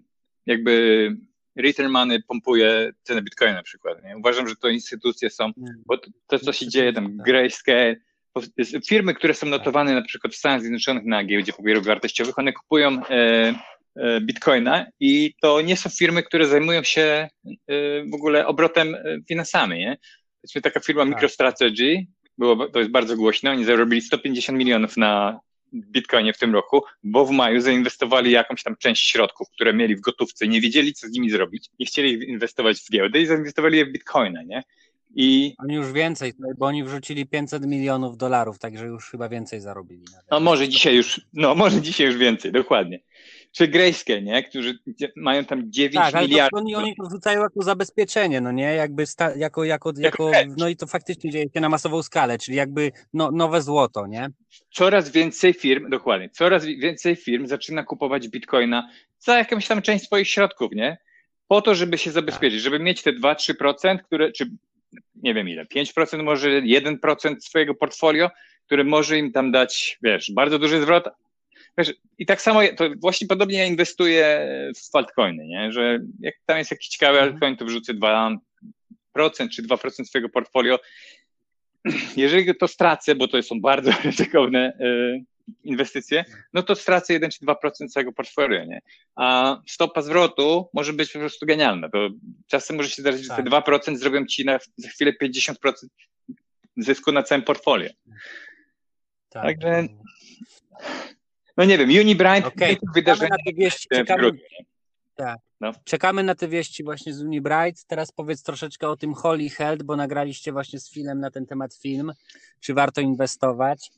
jakby retail money pompuje cenę bitcoina na przykład. Nie? Uważam, że to instytucje są, bo to, to co się dzieje tam, tak. Grayscale, firmy, które są notowane na przykład w Stanach Zjednoczonych na giełdzie papierów wartościowych, one kupują e, e, bitcoina i to nie są firmy, które zajmują się e, w ogóle obrotem e, finansami. Nie? Powiedzmy taka firma tak. MicroStrategy, było, to jest bardzo głośne, oni zarobili 150 milionów na Bitcoinie w tym roku, bo w maju zainwestowali jakąś tam część środków, które mieli w gotówce, nie wiedzieli, co z nimi zrobić, nie chcieli inwestować w giełdę i zainwestowali je w Bitcoina, nie? I... Oni już więcej, bo oni wrzucili 500 milionów dolarów, także już chyba więcej zarobili. Nawet. No może dzisiaj już, no może dzisiaj już więcej, dokładnie czy Grayscale, nie? Którzy mają tam 9 tak, miliardów. oni, oni to wrzucają jako zabezpieczenie, no nie? Jakby sta, jako, jako, jako, no i to faktycznie dzieje się na masową skalę, czyli jakby no, nowe złoto, nie? Coraz więcej firm, dokładnie, coraz więcej firm zaczyna kupować bitcoina za jakąś tam część swoich środków, nie? Po to, żeby się zabezpieczyć, tak. żeby mieć te 2-3%, które, czy nie wiem ile, 5%, może 1% swojego portfolio, które może im tam dać, wiesz, bardzo duży zwrot, Wiesz, I tak samo, to właśnie podobnie ja inwestuję w altcoiny, nie? że jak tam jest jakiś ciekawy mhm. altcoin, to wrzucę 2% czy 2% swojego portfolio. Jeżeli to stracę, bo to są bardzo ryzykowne y, inwestycje, no to stracę 1 czy 2% swojego portfolio, nie? A stopa zwrotu może być po prostu genialna. To czasem może się zdarzyć, że te 2% tak. zrobią ci na, za chwilę 50% zysku na całym portfolio. Tak. Także no nie wiem, Unibright okay. wydarzenie na te wieści, czekamy, tak. No. Czekamy na te wieści właśnie z Unibright. Teraz powiedz troszeczkę o tym Holy Health, bo nagraliście właśnie z filmem na ten temat film. Czy warto inwestować?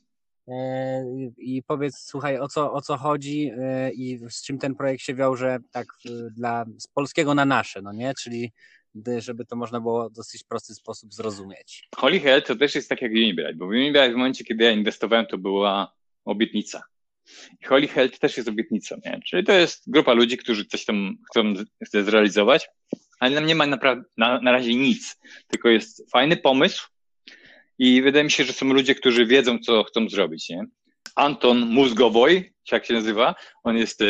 E, I powiedz, słuchaj, o co, o co chodzi e, i z czym ten projekt się wiąże tak dla, z polskiego na nasze, no nie? Czyli żeby to można było w dosyć prosty sposób zrozumieć. Holy Health to też jest tak jak Unibright, bo Unibright w momencie, kiedy ja inwestowałem, to była obietnica Holy Health też jest obietnicą, nie? czyli to jest grupa ludzi, którzy coś tam chcą, chcą zrealizować, ale nam nie ma na, na razie nic, tylko jest fajny pomysł i wydaje mi się, że są ludzie, którzy wiedzą, co chcą zrobić. Nie? Anton Mózgowoj, jak się nazywa, on jest e,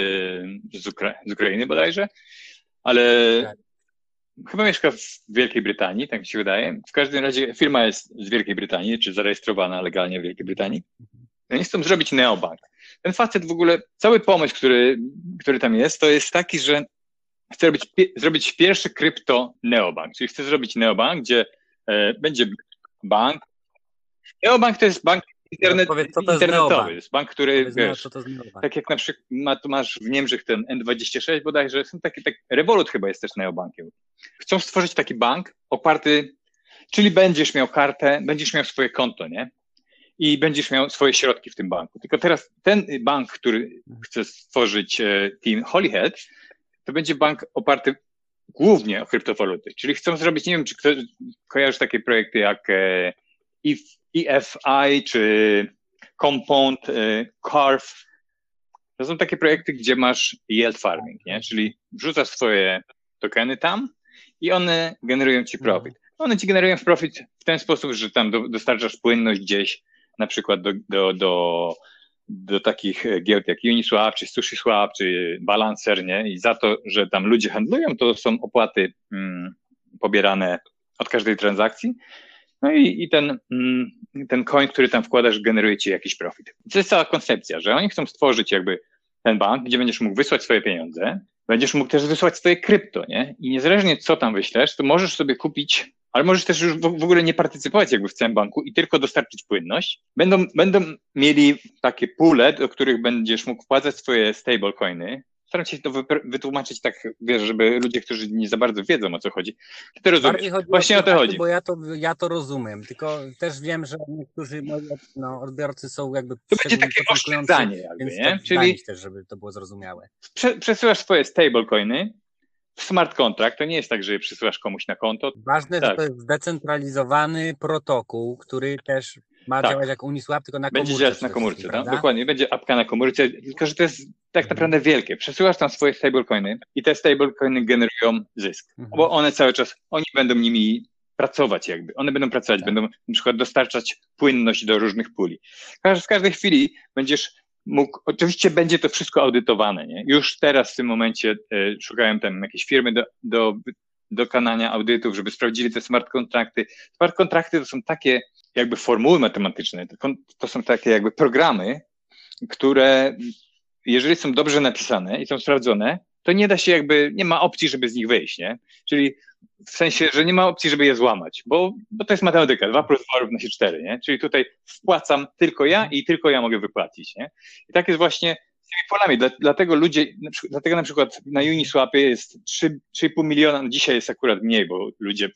z, Ukra z Ukrainy bodajże, ale tak. chyba mieszka w Wielkiej Brytanii, tak mi się wydaje. W każdym razie firma jest z Wielkiej Brytanii, czy zarejestrowana legalnie w Wielkiej Brytanii. Oni chcą zrobić neobank ten facet w ogóle, cały pomysł, który, który tam jest, to jest taki, że chce robić, zrobić pierwszy krypto neobank, czyli chce zrobić neobank, gdzie e, będzie bank. Neobank to jest bank internet, powiedz, to internetowy, jest, jest bank, który, powiedz, wiesz, tak jak na przykład masz w Niemczech ten N26 bodajże, są takie, tak, Revolut chyba jest też neobankiem. Chcą stworzyć taki bank oparty, czyli będziesz miał kartę, będziesz miał swoje konto, nie? I będziesz miał swoje środki w tym banku. Tylko teraz ten bank, który chce stworzyć e, Team Holyhead, to będzie bank oparty głównie o kryptowaluty. Czyli chcą zrobić, nie wiem, czy ktoś kojarzy takie projekty jak EFI, czy Compound, Carve. To są takie projekty, gdzie masz yield farming, nie? czyli wrzucasz swoje tokeny tam i one generują ci profit. One ci generują profit w ten sposób, że tam do, dostarczasz płynność gdzieś, na przykład do, do, do, do takich giełd jak Uniswap, czy SushiSwap, czy Balancer, nie? I za to, że tam ludzie handlują, to są opłaty mm, pobierane od każdej transakcji. No i, i ten, mm, ten coin, który tam wkładasz, generuje ci jakiś profit. To jest cała koncepcja, że oni chcą stworzyć jakby ten bank, gdzie będziesz mógł wysłać swoje pieniądze, będziesz mógł też wysłać swoje krypto, nie? I niezależnie co tam wyślesz, to możesz sobie kupić, ale możesz też już w ogóle nie partycypować jakby w całym banku i tylko dostarczyć płynność. Będą, będą mieli takie pule, do których będziesz mógł wpłacać swoje stablecoiny, staram się to wytłumaczyć tak, wiesz, żeby ludzie, którzy nie za bardzo wiedzą o co chodzi, to rozumiesz. Właśnie o to chodzi. Bo ja to, ja to rozumiem, tylko też wiem, że niektórzy moi no, odbiorcy są jakby To będzie takie oszczędzanie jakby, nie? Czyli też, żeby to było zrozumiałe. Prze przesyłasz swoje stablecoiny, smart contract, to nie jest tak, że je przysyłasz komuś na konto. Ważne, tak. że to jest zdecentralizowany protokół, który też ma tak. działać jak Uniswap, tylko na komórce. Będzie działać na komórce, tak? Dokładnie, będzie apka na komórce, tylko że to jest tak mhm. naprawdę wielkie. Przesyłasz tam swoje stablecoiny i te stablecoiny generują zysk, mhm. bo one cały czas, oni będą nimi pracować jakby. One będą pracować, tak. będą na przykład dostarczać płynność do różnych puli. W każdej chwili będziesz mógł, oczywiście będzie to wszystko audytowane, nie? Już teraz w tym momencie e, szukałem tam jakieś firmy do, do dokonania audytów, żeby sprawdzili te smart kontrakty. Smart kontrakty to są takie jakby formuły matematyczne, to, to są takie jakby programy, które jeżeli są dobrze napisane i są sprawdzone, to nie da się jakby, nie ma opcji, żeby z nich wyjść, nie? Czyli w sensie, że nie ma opcji, żeby je złamać, bo, bo to jest matematyka, 2 plus 2 równa się 4, nie? Czyli tutaj wpłacam tylko ja i tylko ja mogę wypłacić, nie? I tak jest właśnie z tymi polami, dlatego ludzie, dlatego na przykład na Uniswapie jest 3,5 miliona, no dzisiaj jest akurat mniej, bo ludzie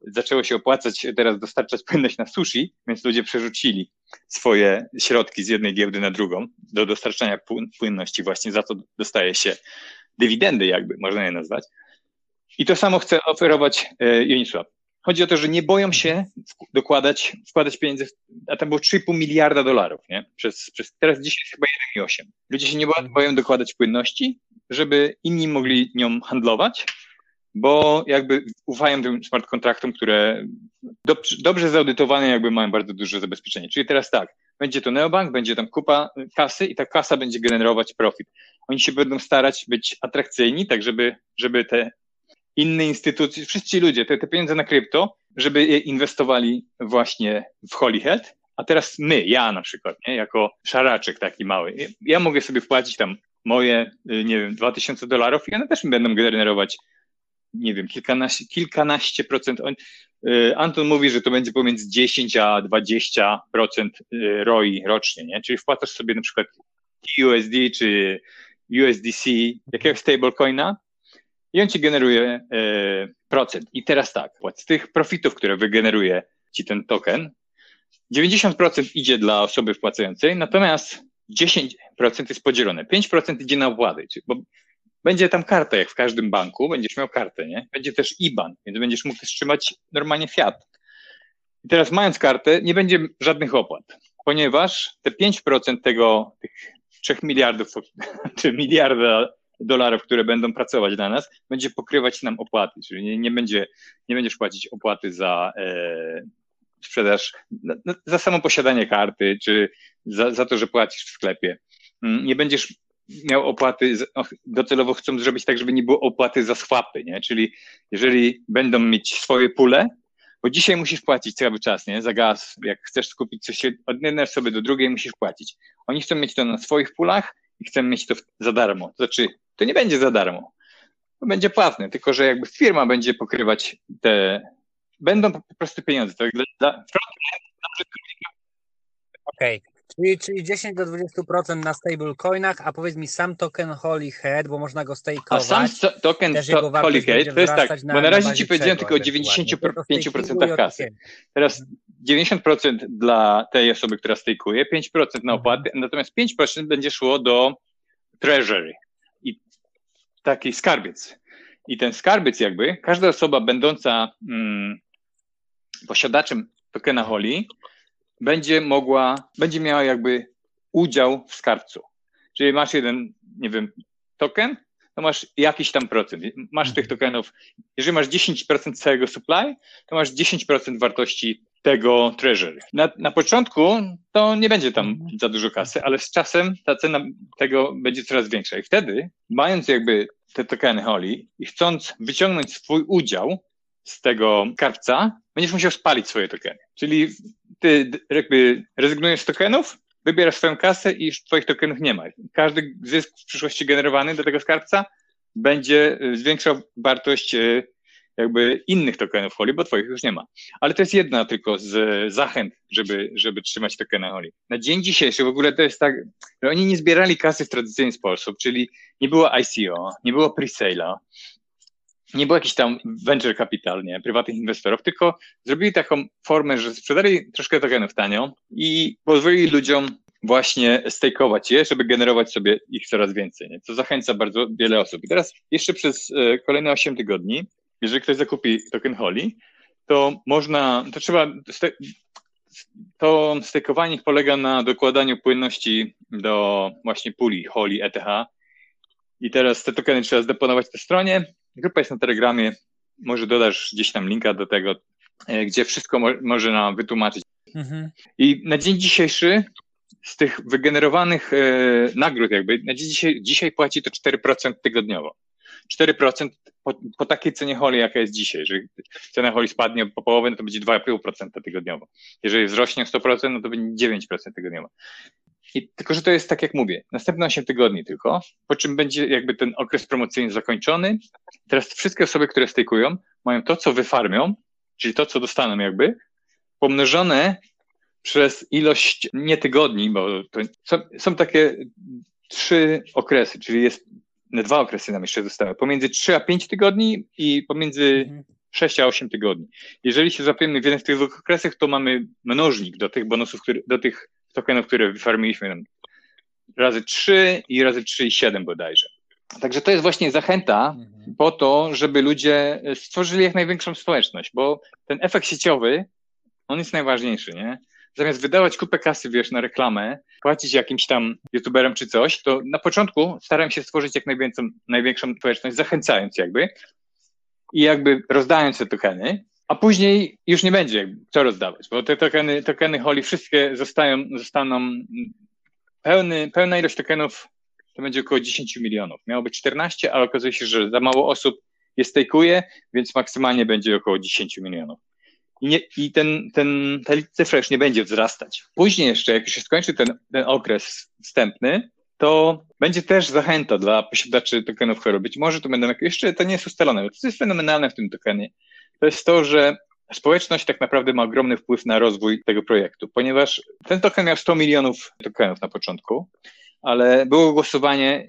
zaczęło się opłacać teraz dostarczać płynność na sushi, więc ludzie przerzucili swoje środki z jednej giełdy na drugą do dostarczania płynności. Właśnie za to dostaje się dywidendy, jakby można je nazwać. I to samo chce oferować e, Uniswap. Chodzi o to, że nie boją się dokładać, wkładać pieniędzy, a tam było 3,5 miliarda dolarów, nie? Przez, przez, teraz dzisiaj jest chyba 1,8. Ludzie się nie boją dokładać płynności, żeby inni mogli nią handlować, bo jakby ufają tym smart kontraktom, które dobrze, zaudytowane jakby mają bardzo duże zabezpieczenie. Czyli teraz tak, będzie to neobank, będzie tam kupa kasy i ta kasa będzie generować profit. Oni się będą starać być atrakcyjni, tak żeby, żeby te inne instytucje, wszyscy ludzie, te, te pieniądze na krypto, żeby je inwestowali właśnie w Holyhead, a teraz my, ja na przykład, nie, jako szaraczek taki mały, ja mogę sobie wpłacić tam moje, y, nie wiem, 2000 dolarów i one też mi będą generować nie wiem, kilkanaście, kilkanaście procent. Y, Anton mówi, że to będzie pomiędzy 10 a 20 procent y, ROI rocznie, nie? Czyli wpłacasz sobie na przykład USD czy USDC, jakiegoś stablecoina i on ci generuje y, procent. I teraz tak, z tych profitów, które wygeneruje ci ten token, 90% idzie dla osoby wpłacającej, natomiast 10% jest podzielone. 5% idzie na opłaty, bo będzie tam karta, jak w każdym banku, będziesz miał kartę, nie? Będzie też IBAN, więc będziesz mógł trzymać normalnie fiat. I teraz mając kartę, nie będzie żadnych opłat, ponieważ te 5% tego, tych 3 miliardów, czy miliarda dolarów, które będą pracować dla nas, będzie pokrywać nam opłaty, czyli nie, nie, będzie, nie będziesz płacić opłaty za e, sprzedaż, za samo posiadanie karty, czy za, za to, że płacisz w sklepie. Mm, nie będziesz miał opłaty, docelowo chcą zrobić tak, żeby nie było opłaty za swapy, nie? Czyli jeżeli będą mieć swoje pule, bo dzisiaj musisz płacić cały czas, nie? Za gaz, jak chcesz skupić coś od jednej osoby do drugiej, musisz płacić. Oni chcą mieć to na swoich pulach i chcą mieć to za darmo. To znaczy, to nie będzie za darmo. To będzie płatne, tylko że jakby firma będzie pokrywać te, będą po prostu pieniądze. Tak? Dla, Okej, okay. Czyli, czyli 10 do 20% na stablecoinach, a powiedz mi sam token Holy Head, bo można go stakeować. A sam token to Holy Head to jest tak, na, bo na razie ci powiedziałem tylko o 95% kasy. Teraz 90% dla tej osoby, która stejkuje, 5% na mhm. opłaty, natomiast 5% będzie szło do treasury i taki skarbiec. I ten skarbiec jakby, każda osoba będąca mm, posiadaczem tokena Holly będzie mogła, będzie miała jakby udział w skarbcu. Czyli masz jeden, nie wiem, token, to masz jakiś tam procent. Masz tych mhm. tokenów, jeżeli masz 10% całego supply, to masz 10% wartości tego treasury. Na, na początku to nie będzie tam mhm. za dużo kasy, ale z czasem ta cena tego będzie coraz większa. I wtedy, mając jakby te tokeny Holly i chcąc wyciągnąć swój udział z tego skarbca, będziesz musiał spalić swoje tokeny. Czyli ty jakby rezygnujesz z tokenów, wybierasz swoją kasę i już twoich tokenów nie ma. Każdy zysk w przyszłości generowany do tego skarbca będzie y, zwiększał wartość y, jakby innych tokenów Holly, bo twoich już nie ma. Ale to jest jedna tylko z zachęt, żeby, żeby trzymać tokeny Holly. Na dzień dzisiejszy w ogóle to jest tak, że oni nie zbierali kasy w tradycyjny sposób, czyli nie było ICO, nie było pre-sale'a, nie było jakiś tam venture capital, nie, prywatnych inwestorów, tylko zrobili taką formę, że sprzedali troszkę tokenów tanio i pozwolili ludziom właśnie stakeować je, żeby generować sobie ich coraz więcej, nie? co zachęca bardzo wiele osób. I teraz jeszcze przez e, kolejne 8 tygodni, jeżeli ktoś zakupi token Holly, to można, to trzeba, to stakeowanie polega na dokładaniu płynności do właśnie puli Holly ETH i teraz te tokeny trzeba zdeponować na stronie, Grupa jest na Telegramie, może dodasz gdzieś tam linka do tego, e, gdzie wszystko mo może nam wytłumaczyć. Mhm. I na dzień dzisiejszy z tych wygenerowanych e, nagród jakby, na dzień dzisiaj, dzisiaj płaci to 4% tygodniowo. 4% po, po takiej cenie holi, jaka jest dzisiaj. Jeżeli cena holi spadnie po połowę, no to będzie 2,5% tygodniowo. Jeżeli wzrośnie o 100%, no to będzie 9% tygodniowo. I tylko, że to jest tak, jak mówię, następne 8 tygodni tylko, po czym będzie jakby ten okres promocyjny zakończony. Teraz wszystkie osoby, które stejkują, mają to, co wyfarmią, czyli to, co dostaną jakby, pomnożone przez ilość nie tygodni, bo są, są, takie trzy okresy, czyli jest dwa okresy nam jeszcze zostały, pomiędzy 3 a 5 tygodni i pomiędzy 6 mhm. a 8 tygodni. Jeżeli się zapiemy w jeden z tych dwóch okresach, to mamy mnożnik do tych bonusów, który, do tych tokenów, które wyfarmiliśmy razy 3 i razy 3 i 7 bodajże. Także to jest właśnie zachęta mhm. po to, żeby ludzie stworzyli jak największą społeczność, bo ten efekt sieciowy, on jest najważniejszy, nie? Zamiast wydawać kupę kasy, wiesz, na reklamę, płacić jakimś tam youtuberem czy coś, to na początku starałem się stworzyć jak największą, największą społeczność, zachęcając jakby i jakby rozdając te tokeny, a później już nie będzie co rozdawać, bo te tokeny, tokeny Holly wszystkie zostają, zostaną pełny, pełna ilość tokenów to będzie około 10 milionów. Miało być 14, ale okazuje się, że za mało osób je stakuje, więc maksymalnie będzie około 10 milionów. I, nie, i ten, ten, ta cyfra już nie będzie wzrastać. Później jeszcze, jak się skończy ten, ten okres wstępny, to będzie też zachęta dla posiadaczy tokenów Hero. Być może to będą, jeszcze to nie jest ustalone, to jest fenomenalne w tym tokenie, to jest to, że społeczność tak naprawdę ma ogromny wpływ na rozwój tego projektu, ponieważ ten token miał 100 milionów tokenów na początku, ale było głosowanie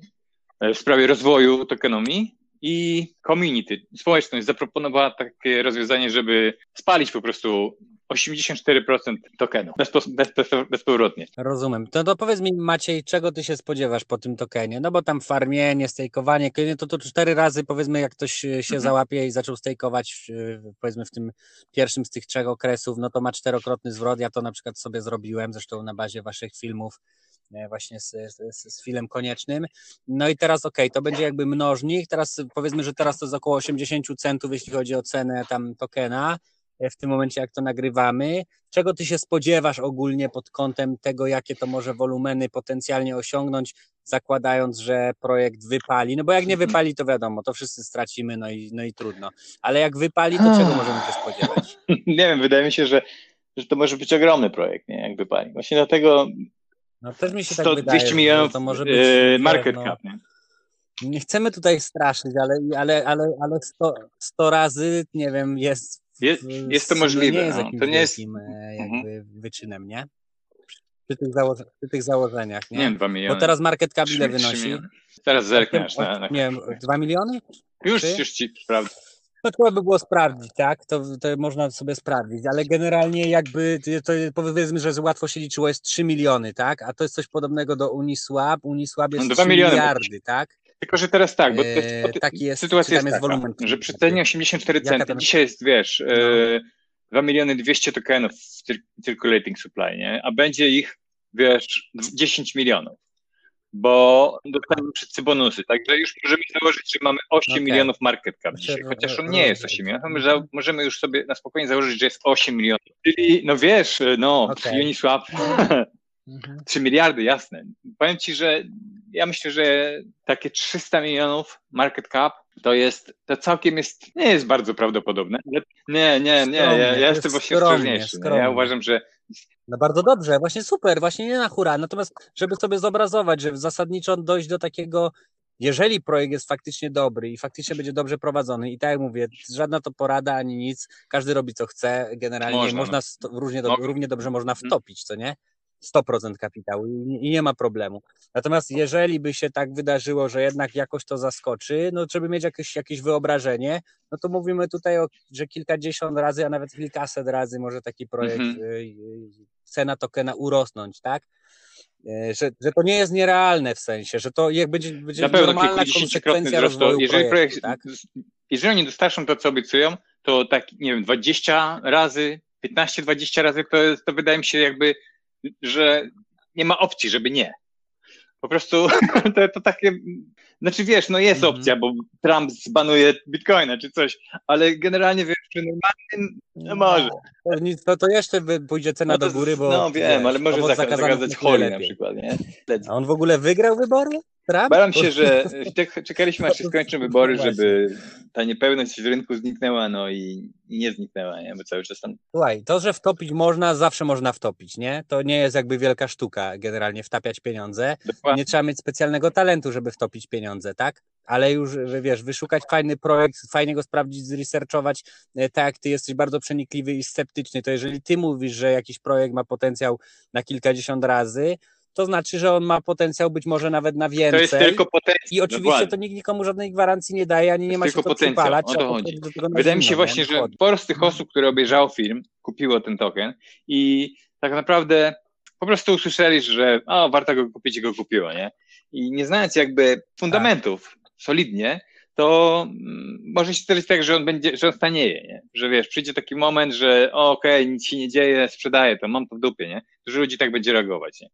w sprawie rozwoju tokenomii i community, społeczność zaproponowała takie rozwiązanie, żeby spalić po prostu 84% tokenów bez, bez, bez, bezpowrotnie. Rozumiem. To, to powiedz mi Maciej, czego ty się spodziewasz po tym tokenie? No bo tam farmienie, stejkowanie, to, to cztery razy powiedzmy jak ktoś się mhm. załapie i zaczął stejkować powiedzmy w tym pierwszym z tych trzech okresów, no to ma czterokrotny zwrot. Ja to na przykład sobie zrobiłem, zresztą na bazie waszych filmów e, właśnie z, z, z filmem koniecznym. No i teraz okej, okay, to będzie jakby mnożnik, teraz powiedzmy, że teraz to jest około 80 centów, jeśli chodzi o cenę tam tokena, w tym momencie, jak to nagrywamy. Czego ty się spodziewasz ogólnie pod kątem tego, jakie to może wolumeny potencjalnie osiągnąć, zakładając, że projekt wypali? No bo jak nie wypali, to wiadomo, to wszyscy stracimy, no i, no i trudno. Ale jak wypali, to czego możemy się spodziewać? Nie wiem, wydaje mi się, że, że to może być ogromny projekt, nie? Jak wypali. Właśnie dlatego. No też mi się 100, tak wydaje, 200 milionów to może być, yy, market no, cap, nie? Nie chcemy tutaj straszyć, ale, ale, ale, ale 100, 100 razy, nie wiem, jest jest, jest to możliwe. Nie jest no. jakimś to nie jest mhm. jakby wyczynem, nie? Przy tych, założ przy tych założeniach, nie? Nie wiem, 2 miliony. Bo teraz market cap ile wynosi? Teraz zerkniesz na, na... Nie wiem, 2 miliony? Już, już ci sprawdzę. No trzeba by było sprawdzić, tak? To, to można sobie sprawdzić, ale generalnie jakby to powiedzmy, że łatwo się liczyło jest 3 miliony, tak? A to jest coś podobnego do Uniswap. Uniswap jest no, 2 miliony, miliardy, tak? Tylko, że teraz tak, bo jest, eee, taki jest, sytuacja jest, jest taka, wolumen, że przy cenie 84 centy, dzisiaj jest, wiesz, no. 2 e, miliony 200 tokenów w circulating supply, nie? A będzie ich, wiesz, 10 milionów bo dostaniemy wszyscy bonusy. Także już możemy założyć, że mamy 8 okay. milionów market cap dzisiaj, znaczy, chociaż on nie jest 8 milionów, możemy już sobie na spokojnie założyć, że jest 8 milionów. Czyli, no wiesz, no, okay. Uniswap 3 miliardy, jasne. Powiem Ci, że ja myślę, że takie 300 milionów market cap to jest, to całkiem jest, nie jest bardzo prawdopodobne. Nie, nie, nie, ja, ja jestem właśnie ostrożniejszy. Ja uważam, że no bardzo dobrze, właśnie super, właśnie nie na hura. Natomiast, żeby sobie zobrazować, że zasadniczo dojść do takiego, jeżeli projekt jest faktycznie dobry i faktycznie będzie dobrze prowadzony, i tak jak mówię, żadna to porada ani nic, każdy robi co chce, generalnie można, można no. równie, do, równie dobrze można mhm. wtopić, co nie? 100% kapitału i nie ma problemu. Natomiast jeżeli by się tak wydarzyło, że jednak jakoś to zaskoczy, no żeby mieć jakieś, jakieś wyobrażenie, no to mówimy tutaj o, że kilkadziesiąt razy, a nawet kilkaset razy może taki projekt, mm -hmm. cena tokena urosnąć, tak? Y, że, że to nie jest nierealne w sensie, że to jak będzie, będzie Na pewno normalna konsekwencja rozwoju jeżeli projektu, projekt, tak? Jeżeli oni dostarczą to, co obiecują, to tak, nie wiem, 20 razy, 15-20 razy, to, to wydaje mi się jakby że nie ma opcji, żeby nie. Po prostu to, to takie, znaczy wiesz, no jest -hmm. opcja, bo Trump zbanuje bitcoina czy coś, ale generalnie wiesz, przy normalnym, no może. To, to jeszcze pójdzie cena no to, do góry, bo... No wiem, wiesz, ale może zakazać holi na przykład, nie? A on w ogóle wygrał wybory? Trump? Się, że czekaliśmy aż się skończą wybory, żeby ta niepewność w rynku zniknęła, no i, i, nie zniknęła, nie? Bo cały czas tam... Słuchaj, to, że wtopić można, zawsze można wtopić, nie? To nie jest jakby wielka sztuka generalnie wtapiać pieniądze. Dokładnie. Nie trzeba mieć specjalnego talentu, żeby wtopić pieniądze, tak? ale już, wiesz, wyszukać fajny projekt, fajnie go sprawdzić, zresearchować, e, tak jak ty jesteś bardzo przenikliwy i sceptyczny, to jeżeli ty mówisz, że jakiś projekt ma potencjał na kilkadziesiąt razy, to znaczy, że on ma potencjał być może nawet na więcej. To jest tylko potencjał. I oczywiście Dokładnie. to nikt nikomu żadnej gwarancji nie daje, ani nie ma się potencjał. przypalać. O to chodzi. Wydaje mi się właśnie, że sporo z tych osób, które obejrzało film, kupiło ten token i tak naprawdę po prostu usłyszeli, że o, warto go kupić i go kupiło, nie? I nie znając jakby fundamentów tak. solidnie, to mm, może się stać tak, że on będzie, że on stanieje, nie? Że wiesz, przyjdzie taki moment, że okej, okay, nic się nie dzieje, sprzedaję to, mam to w dupie, nie? Dużo ludzi tak będzie reagować, nie?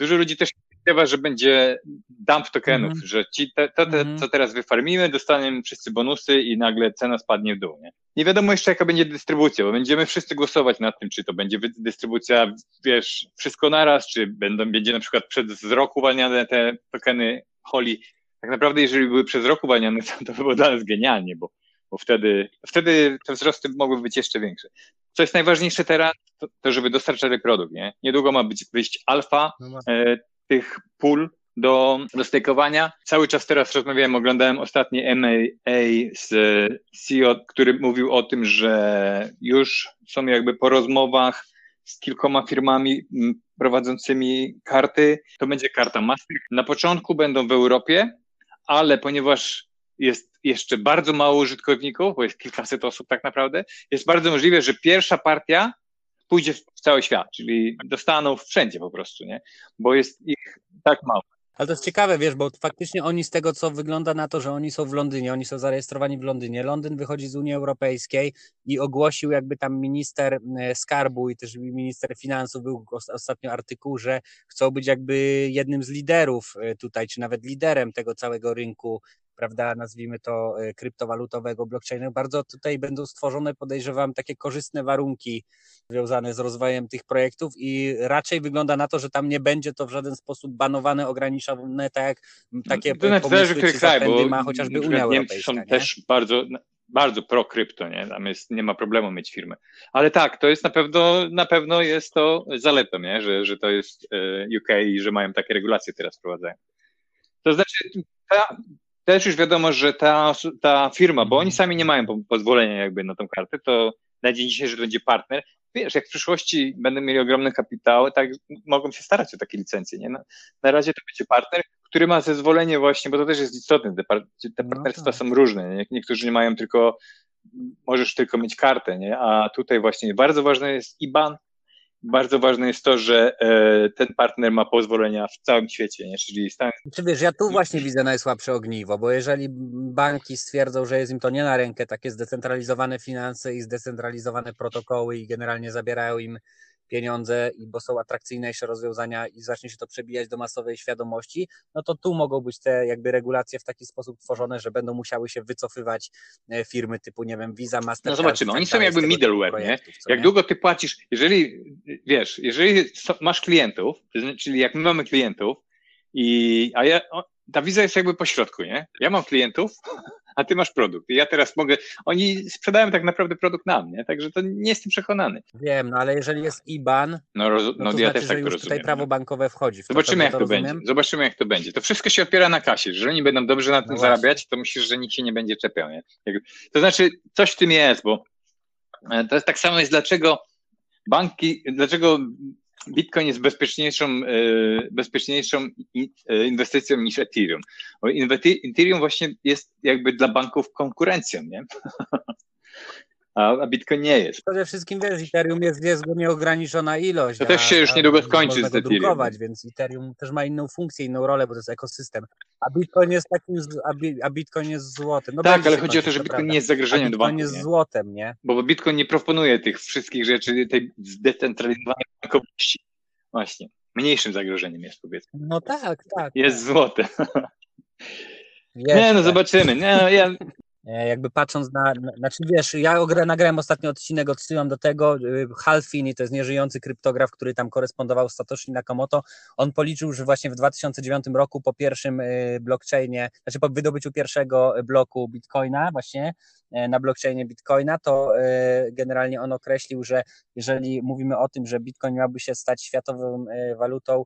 Dużo ludzi też spodziewa, że będzie dump tokenów, mm że ci te, to, te, mm co teraz wyfarmimy, dostaniemy wszyscy bonusy i nagle cena spadnie w dół. Nie? nie wiadomo jeszcze, jaka będzie dystrybucja, bo będziemy wszyscy głosować nad tym, czy to będzie dystrybucja, wiesz, wszystko naraz, czy będą, będzie na przykład przez rok uwalniane te tokeny Holi. Tak naprawdę, jeżeli były przez rok uwalniane, to, to by było dla nas genialnie, bo bo wtedy, wtedy te wzrosty mogły być jeszcze większe. Co jest najważniejsze teraz, to, to żeby dostarczali produkt, nie? Niedługo ma być wyjść alfa no e, tych pól do, do stakeowania. Cały czas teraz rozmawiałem, oglądałem ostatnie MAA z CEO, który mówił o tym, że już są jakby po rozmowach z kilkoma firmami prowadzącymi karty. To będzie karta Master. Na początku będą w Europie, ale ponieważ jest jeszcze bardzo mało użytkowników, bo jest kilkaset osób tak naprawdę, jest bardzo możliwe, że pierwsza partia pójdzie w cały świat, czyli dostaną wszędzie po prostu, nie? Bo jest ich tak mało. Ale to jest ciekawe, wiesz, bo faktycznie oni z tego, co wygląda na to, że oni są w Londynie, oni są zarejestrowani w Londynie. Londyn wychodzi z Unii Europejskiej i ogłosił jakby tam minister e, skarbu i też minister finansów był ostatnio artykuł, że chcą być jakby jednym z liderów e, tutaj, czy nawet liderem tego całego rynku prawda, nazwijmy to e, kryptowalutowego, blockchainu, bardzo tutaj będą stworzone, podejrzewam, takie korzystne warunki związane z rozwojem tych projektów i raczej wygląda na to, że tam nie będzie to w żaden sposób banowane, ograniczone, tak jak takie to znaczy, pomysły czy kraj, bo ma chociażby Unia Europejska. Niemcy są nie? też bardzo bardzo pro krypto, nie? Tam jest, nie ma problemu mieć firmę. Ale tak, to jest na pewno, na pewno jest to zaletą, nie? Że, że to jest e, UK i że mają takie regulacje teraz wprowadzają. To znaczy, ta, też już wiadomo, że ta, ta firma, bo oni sami nie mają pozwolenia jakby na tą kartę, to na dzień dzisiejszy to będzie partner. Wiesz, jak w przyszłości będą mieli ogromny kapitał, tak mogą się starać o takie licencje, nie? Na, na razie to będzie partner, który ma zezwolenie właśnie, bo to też jest istotne, te, par te no partnerstwa no tak. są różne, nie? niektórzy nie mają tylko możesz tylko mieć kartę, nie? A tutaj właśnie bardzo ważny jest IBAN, bardzo ważne jest to, że e, ten partner ma pozwolenia w całym świecie, nie? czyli Stan... Czy wiesz, ja tu właśnie widzę najsłabsze ogniwo, bo jeżeli banki stwierdzą, że jest im to nie na rękę, takie zdecentralizowane finanse i zdecentralizowane protokoły i generalnie zabierają im pieniądze, i bo są atrakcyjniejsze rozwiązania i zacznie się to przebijać do masowej świadomości, no to tu mogą być te jakby regulacje w taki sposób tworzone, że będą musiały się wycofywać e, firmy typu, nie wiem, Visa, Mastercard. No zobaczymy, oni są jakby middleware, nie? Jak nie? długo ty płacisz, jeżeli, wiesz, jeżeli masz klientów, czyli jak my mamy klientów i, a ja, ta wiza jest jakby po środku, nie? Ja mam klientów, a ty masz produkt. I ja teraz mogę, oni sprzedają tak naprawdę produkt nam, nie? Także to nie jestem przekonany. Wiem, no ale jeżeli jest IBAN, no, roz, no, no to ja znaczy, też tak to rozumiem. tutaj prawo bankowe wchodzi. W to, Zobaczymy, jak to, to będzie. Zobaczymy, jak to będzie. To wszystko się opiera na kasie. Jeżeli oni będą dobrze na tym no zarabiać, to myślisz, że nikt się nie będzie czepiał, nie? To znaczy, coś w tym jest, bo e, to jest tak samo jest, dlaczego banki, dlaczego Bitcoin jest bezpieczniejszą, e, bezpieczniejszą e, inwestycją niż Ethereum. Bo Ethereum właśnie jest jakby dla banków konkurencją, nie? a, Bitcoin nie jest. Przede wszystkim wiesz, Ethereum jest, jest nieograniczona ilość. To też się już niedługo skończy z Ethereum. Drukować, więc Ethereum też ma inną funkcję, inną rolę, bo to jest ekosystem. A Bitcoin jest takim, a Bitcoin jest złotem. No tak, ale chodzi o to, że Bitcoin nie jest zagrożeniem do banku. Bitcoin jest złotem, nie? Bo Bitcoin nie proponuje tych wszystkich rzeczy, tej zdecentralizowanej bankowości. Właśnie. Mniejszym zagrożeniem jest, powiedzmy. No tak, tak. Jest tak. złote. Nie, no zobaczymy. Nie, no, ja jakby patrząc na, na znaczy wiesz, ja nagrałem ostatni odcinek, odsyłam do tego, y, Halfini, to jest nieżyjący kryptograf, który tam korespondował z Satoshi Nakamoto, on policzył, że właśnie w 2009 roku po pierwszym y, blockchainie, znaczy po wydobyciu pierwszego bloku Bitcoina właśnie, E, na blockchainie Bitcoina, to e, generalnie on określił, że jeżeli mówimy o tym, że Bitcoin miałby się stać światową e, walutą,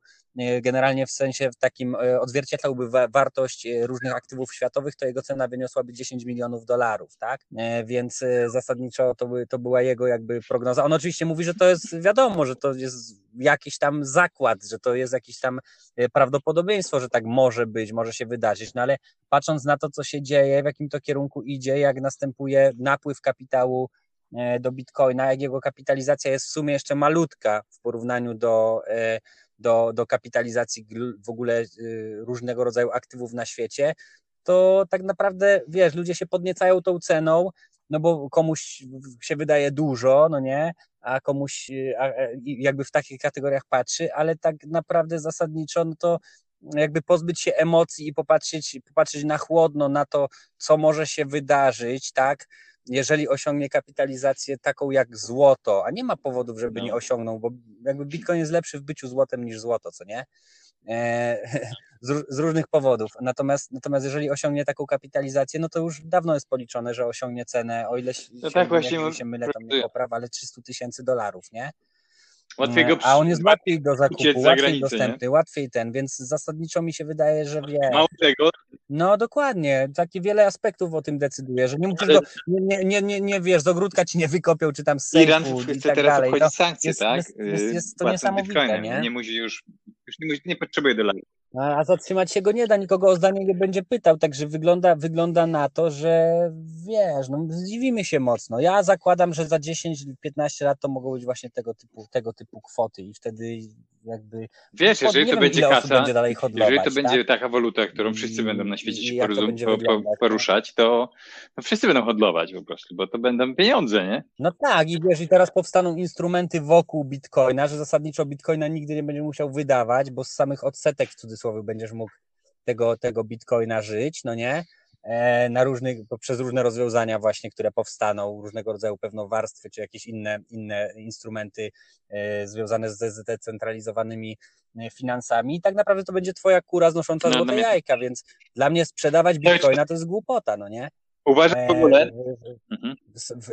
generalnie w sensie takim odzwierciedlałby wartość różnych aktywów światowych, to jego cena wyniosłaby 10 milionów dolarów, tak? Więc zasadniczo to, by, to była jego jakby prognoza. On oczywiście mówi, że to jest wiadomo, że to jest jakiś tam zakład, że to jest jakieś tam prawdopodobieństwo, że tak może być, może się wydarzyć, no ale patrząc na to, co się dzieje, w jakim to kierunku idzie, jak następuje napływ kapitału e, do Bitcoina, jak jego kapitalizacja jest w sumie jeszcze malutka w porównaniu do, e, do, do kapitalizacji w ogóle e, różnego rodzaju aktywów na świecie, to tak naprawdę, wiesz, ludzie się podniecają tą ceną, no bo komuś się wydaje dużo, no nie, a komuś jakby w takich kategoriach patrzy, ale tak naprawdę zasadniczo, no to jakby pozbyć się emocji i popatrzeć, popatrzeć na chłodno na to, co może się wydarzyć, tak? Jeżeli osiągnie kapitalizację taką jak złoto, a nie ma powodów, żeby no. nie osiągnął, bo jakby Bitcoin jest lepszy w byciu złotem niż złoto, co nie? E, z, różnych powodów. Natomiast, natomiast jeżeli osiągnie taką kapitalizację, no to już dawno jest policzone, że osiągnie cenę, o ile no się, tak właśnie się mylę, tam nie popraw, ale 300 tysięcy dolarów, nie? Łatwiej go A on jest łatwiej do zakupu, łatwiej dostępny, nie? łatwiej ten, więc zasadniczo mi się wydaje, że wie. Mało tego. No dokładnie, takie wiele aspektów o tym decyduje, że nie musisz Ale... go, nie, nie, nie, nie, wiesz, z ogródka ci nie wykopią, czy tam z sejfu Iran i tak teraz dalej. To sankcje, jest, tak? Jest, jest, jest to niesamowite, nie? Nie musi już, już nie, musi, nie potrzebuje dolarów. A zatrzymać się go nie da, nikogo o zdanie nie będzie pytał, także wygląda, wygląda na to, że wiesz, no zdziwimy się mocno. Ja zakładam, że za 10-15 lat to mogą być właśnie tego typu, tego typu kwoty i wtedy jakby... Wiesz, jeżeli to wiem, będzie kasa, będzie dalej hodlować, jeżeli to tak? będzie taka waluta, którą wszyscy będą na świecie się porozum, po, po, poruszać, to, to wszyscy będą hodlować po prostu, bo to będą pieniądze, nie? No tak i wiesz, i teraz powstaną instrumenty wokół Bitcoina, że zasadniczo Bitcoina nigdy nie będzie musiał wydawać, bo z samych odsetek w cudzysłowie będziesz mógł tego, tego Bitcoina żyć, no nie? E, na różnych, przez różne rozwiązania właśnie, które powstaną, różnego rodzaju pewno warstwy, czy jakieś inne, inne instrumenty e, związane z zdecentralizowanymi e, finansami i tak naprawdę to będzie twoja kura znosząca no, złote jajka, więc dla mnie sprzedawać bitcoina to jest głupota, no nie? Uważam w ogóle. Mhm.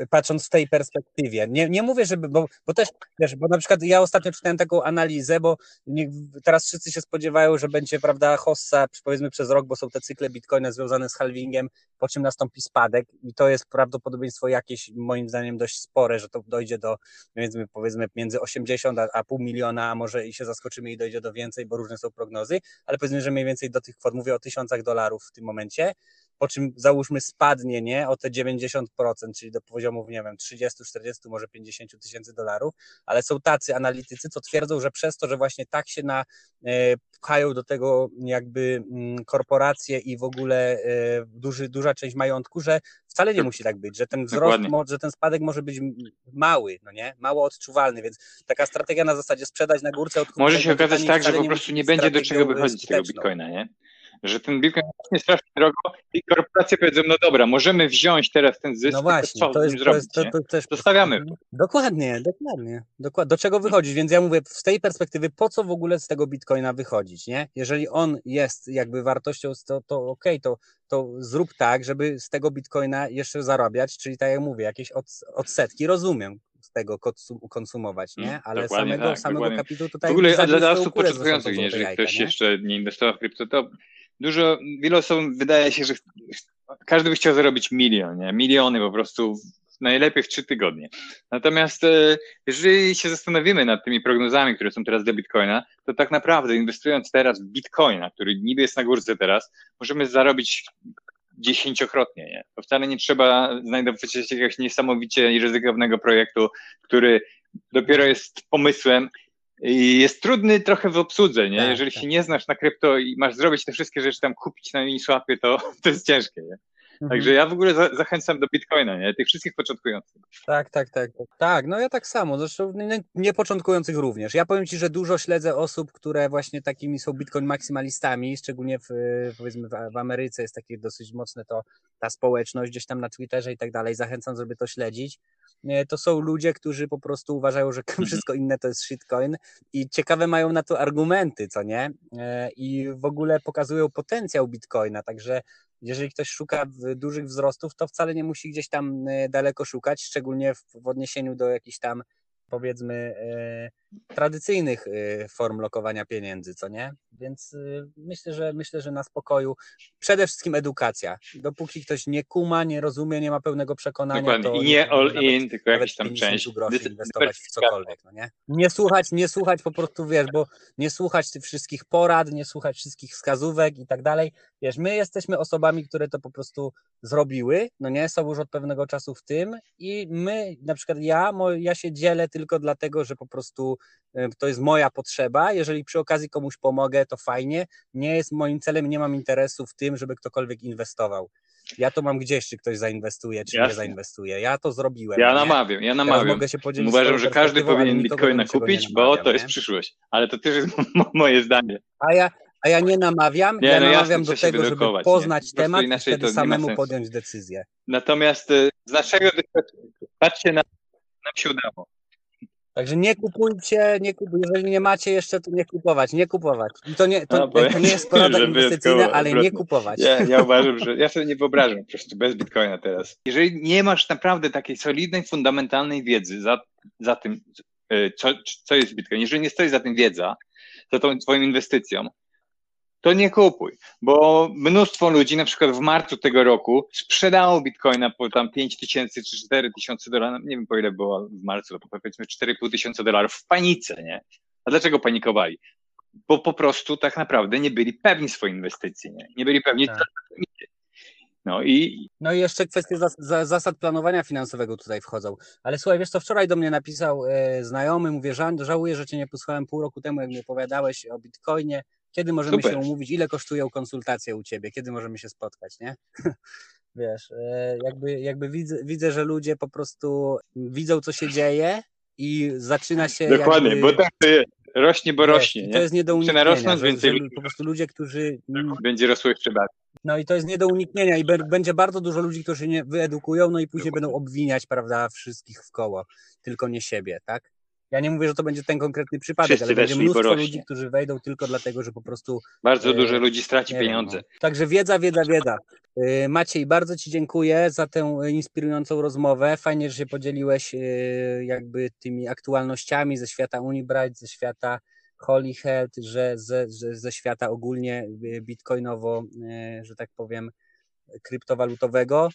Patrząc w tej perspektywie. Nie, nie mówię, żeby, bo, bo też, wiesz, bo na przykład ja ostatnio czytałem taką analizę, bo nie, teraz wszyscy się spodziewają, że będzie, prawda, hossa, powiedzmy przez rok, bo są te cykle bitcoina związane z halvingiem, po czym nastąpi spadek i to jest prawdopodobieństwo jakieś, moim zdaniem, dość spore, że to dojdzie do, powiedzmy, powiedzmy między 80 a, a pół miliona, a może i się zaskoczymy i dojdzie do więcej, bo różne są prognozy, ale powiedzmy, że mniej więcej do tych kwot, mówię o tysiącach dolarów w tym momencie, po czym załóżmy spadnie, nie, o te 90%, czyli do poziomów, nie wiem, 30, 40, może 50 tysięcy dolarów, ale są tacy analitycy, co twierdzą, że przez to, że właśnie tak się na, e, pchają do tego jakby mm, korporacje i w ogóle e, duży, duża część majątku, że wcale nie musi tak być, że ten wzrost, że ten spadek może być mały, no nie, mało odczuwalny, więc taka strategia na zasadzie sprzedać na górce, Może się okazać tak, że po prostu nie będzie do czego wychodzić tego bitcoina, nie? Że ten Bitcoin jest strasznie drogo i korporacje powiedzą, no dobra, możemy wziąć teraz ten zysk, no właśnie, to co to jest, to jest, to, to też... Zostawiamy. Dokładnie, dokładnie, dokładnie. Do czego wychodzić? Więc ja mówię, z tej perspektywy, po co w ogóle z tego Bitcoina wychodzić, nie? Jeżeli on jest jakby wartością, to, to okej, okay, to, to zrób tak, żeby z tego Bitcoina jeszcze zarabiać, czyli tak jak mówię, jakieś od, odsetki, rozumiem, z tego konsumować, nie? Mm, Ale dokładnie samego, tak, samego kapitału tutaj... W ogóle dla osób początkujących, jeżeli ktoś nie? jeszcze nie inwestował w krypto, to dużo, wiele osób wydaje się, że każdy by chciał zarobić milion, nie? Miliony po prostu najlepiej w trzy tygodnie. Natomiast e, jeżeli się zastanowimy nad tymi prognozami, które są teraz dla Bitcoina, to tak naprawdę inwestując teraz w Bitcoina, który niby jest na górce teraz, możemy zarobić dziesięciokrotnie. Nie? To wcale nie trzeba znajdować jakiegoś niesamowicie ryzykownego projektu, który dopiero jest pomysłem i jest trudny trochę w obsłudze, nie? Tak, Jeżeli tak. się nie znasz na krypto i masz zrobić te wszystkie rzeczy tam, kupić na Uniswapie, to, to jest ciężkie, nie? Mhm. Także ja w ogóle za, zachęcam do Bitcoina, nie? Tych wszystkich początkujących. Tak, tak, tak. Tak, no ja tak samo, zresztą niepoczątkujących również. Ja powiem Ci, że dużo śledzę osób, które właśnie takimi są Bitcoin maksymalistami, szczególnie w, powiedzmy w, Ameryce jest takie dosyć mocne to ta społeczność, gdzieś tam na Twitterze i tak dalej. Zachęcam, żeby to śledzić. To są ludzie, którzy po prostu uważają, że mhm. wszystko inne to jest shitcoin i ciekawe mają na to argumenty, co nie? E, I w ogóle pokazują potencjał Bitcoina, także jeżeli ktoś szuka dużych wzrostów, to wcale nie musi gdzieś tam e, daleko szukać, szczególnie w, w odniesieniu do jakichś tam powiedzmy e, tradycyjnych e, form lokowania pieniędzy, co nie? Więc e, myślę, że myślę, że na spokoju przede wszystkim edukacja. Dopóki ktoś nie kuma, nie rozumie, nie ma pełnego przekonania, Dokładnie. to i nie all in, tylko jakaś tam część. groszy inwestować w cokolwiek, no nie? Nie słuchać, nie słuchać po prostu, wiesz, bo nie słuchać tych wszystkich porad, nie słuchać wszystkich wskazówek i tak dalej. Wiesz, my jesteśmy osobami, które to po prostu zrobiły, no nie, są już od pewnego czasu w tym i my, na przykład ja, ja się dzielę tylko dlatego, że po prostu to jest moja potrzeba. Jeżeli przy okazji komuś pomogę, to fajnie. Nie jest moim celem, nie mam interesu w tym, żeby ktokolwiek inwestował. Ja to mam gdzieś, czy ktoś zainwestuje, czy Jasne. nie zainwestuje. Ja to zrobiłem. Ja namawiam, ja namawiam. mogę się podzielić Uważam, że każdy powinien bitcoina kupić, bo to jest nie? przyszłość. Ale to też jest moje zdanie. A ja, a ja nie namawiam, nie, ja no namawiam do tego, żeby poznać nie? temat i wtedy samemu podjąć decyzję. Natomiast y, z naszego doświadczenia, patrzcie na, nam się udało. Także nie kupujcie, nie kup, jeżeli nie macie jeszcze, to nie kupować, nie kupować. I to nie, to, no, to nie jest porada inwestycyjna, ale nie kupować. Ja, ja uważam, że ja sobie nie wyobrażam po prostu bez Bitcoina teraz. Jeżeli nie masz naprawdę takiej solidnej, fundamentalnej wiedzy za, za tym, y, co, co jest Bitcoin, jeżeli nie stoi za tym wiedza, za tą twoją inwestycją, to nie kupuj, bo mnóstwo ludzi na przykład w marcu tego roku sprzedało bitcoina po tam 5 tysięcy czy 4 tysiące dolarów, nie wiem po ile było w marcu, to powiedzmy 4,5 tysiąca dolarów w panice, nie? A dlaczego panikowali? Bo po prostu tak naprawdę nie byli pewni swojej inwestycji, nie? Nie byli pewni, tak. no i... No i jeszcze kwestie zas zasad planowania finansowego tutaj wchodzą. Ale słuchaj, wiesz co, wczoraj do mnie napisał e, znajomy, mówię, żałuję, że cię nie posłuchałem pół roku temu, jak mi opowiadałeś o Bitcoinie, kiedy możemy Super. się umówić? Ile kosztują konsultacje u ciebie? Kiedy możemy się spotkać, nie? Wiesz, e, jakby, jakby widzę, widzę, że ludzie po prostu widzą, co się dzieje i zaczyna się. Dokładnie, jakby... bo tak to jest. Rośnie, bo rośnie. Nie? To jest nie do uniknienia. Rosnąć, więcej że, po prostu ludzie, którzy. Będzie rosło jeszcze bardziej. No i to jest nie do uniknienia i będzie bardzo dużo ludzi, którzy nie wyedukują, no i później będą obwiniać, prawda, wszystkich w koło, tylko nie siebie, tak? Ja nie mówię, że to będzie ten konkretny przypadek, Wszyscy ale będzie mnóstwo ludzi, którzy wejdą tylko dlatego, że po prostu... Bardzo e, dużo ludzi straci pieniądze. Wiem, no. Także wiedza, wiedza, wiedza. E, Maciej, bardzo Ci dziękuję za tę inspirującą rozmowę. Fajnie, że się podzieliłeś e, jakby tymi aktualnościami ze świata Unibright, ze świata Holy Health, że ze, że ze świata ogólnie e, bitcoinowo, że tak powiem, kryptowalutowego.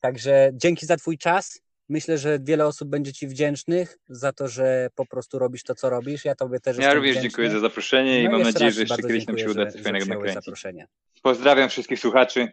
Także dzięki za Twój czas. Myślę, że wiele osób będzie Ci wdzięcznych za to, że po prostu robisz to, co robisz. Ja Tobie też Ja również wdzięczny. dziękuję za zaproszenie i no mam nadzieję, że jeszcze kiedyś nam się uda coś fajnego nakręcić. Pozdrawiam wszystkich słuchaczy.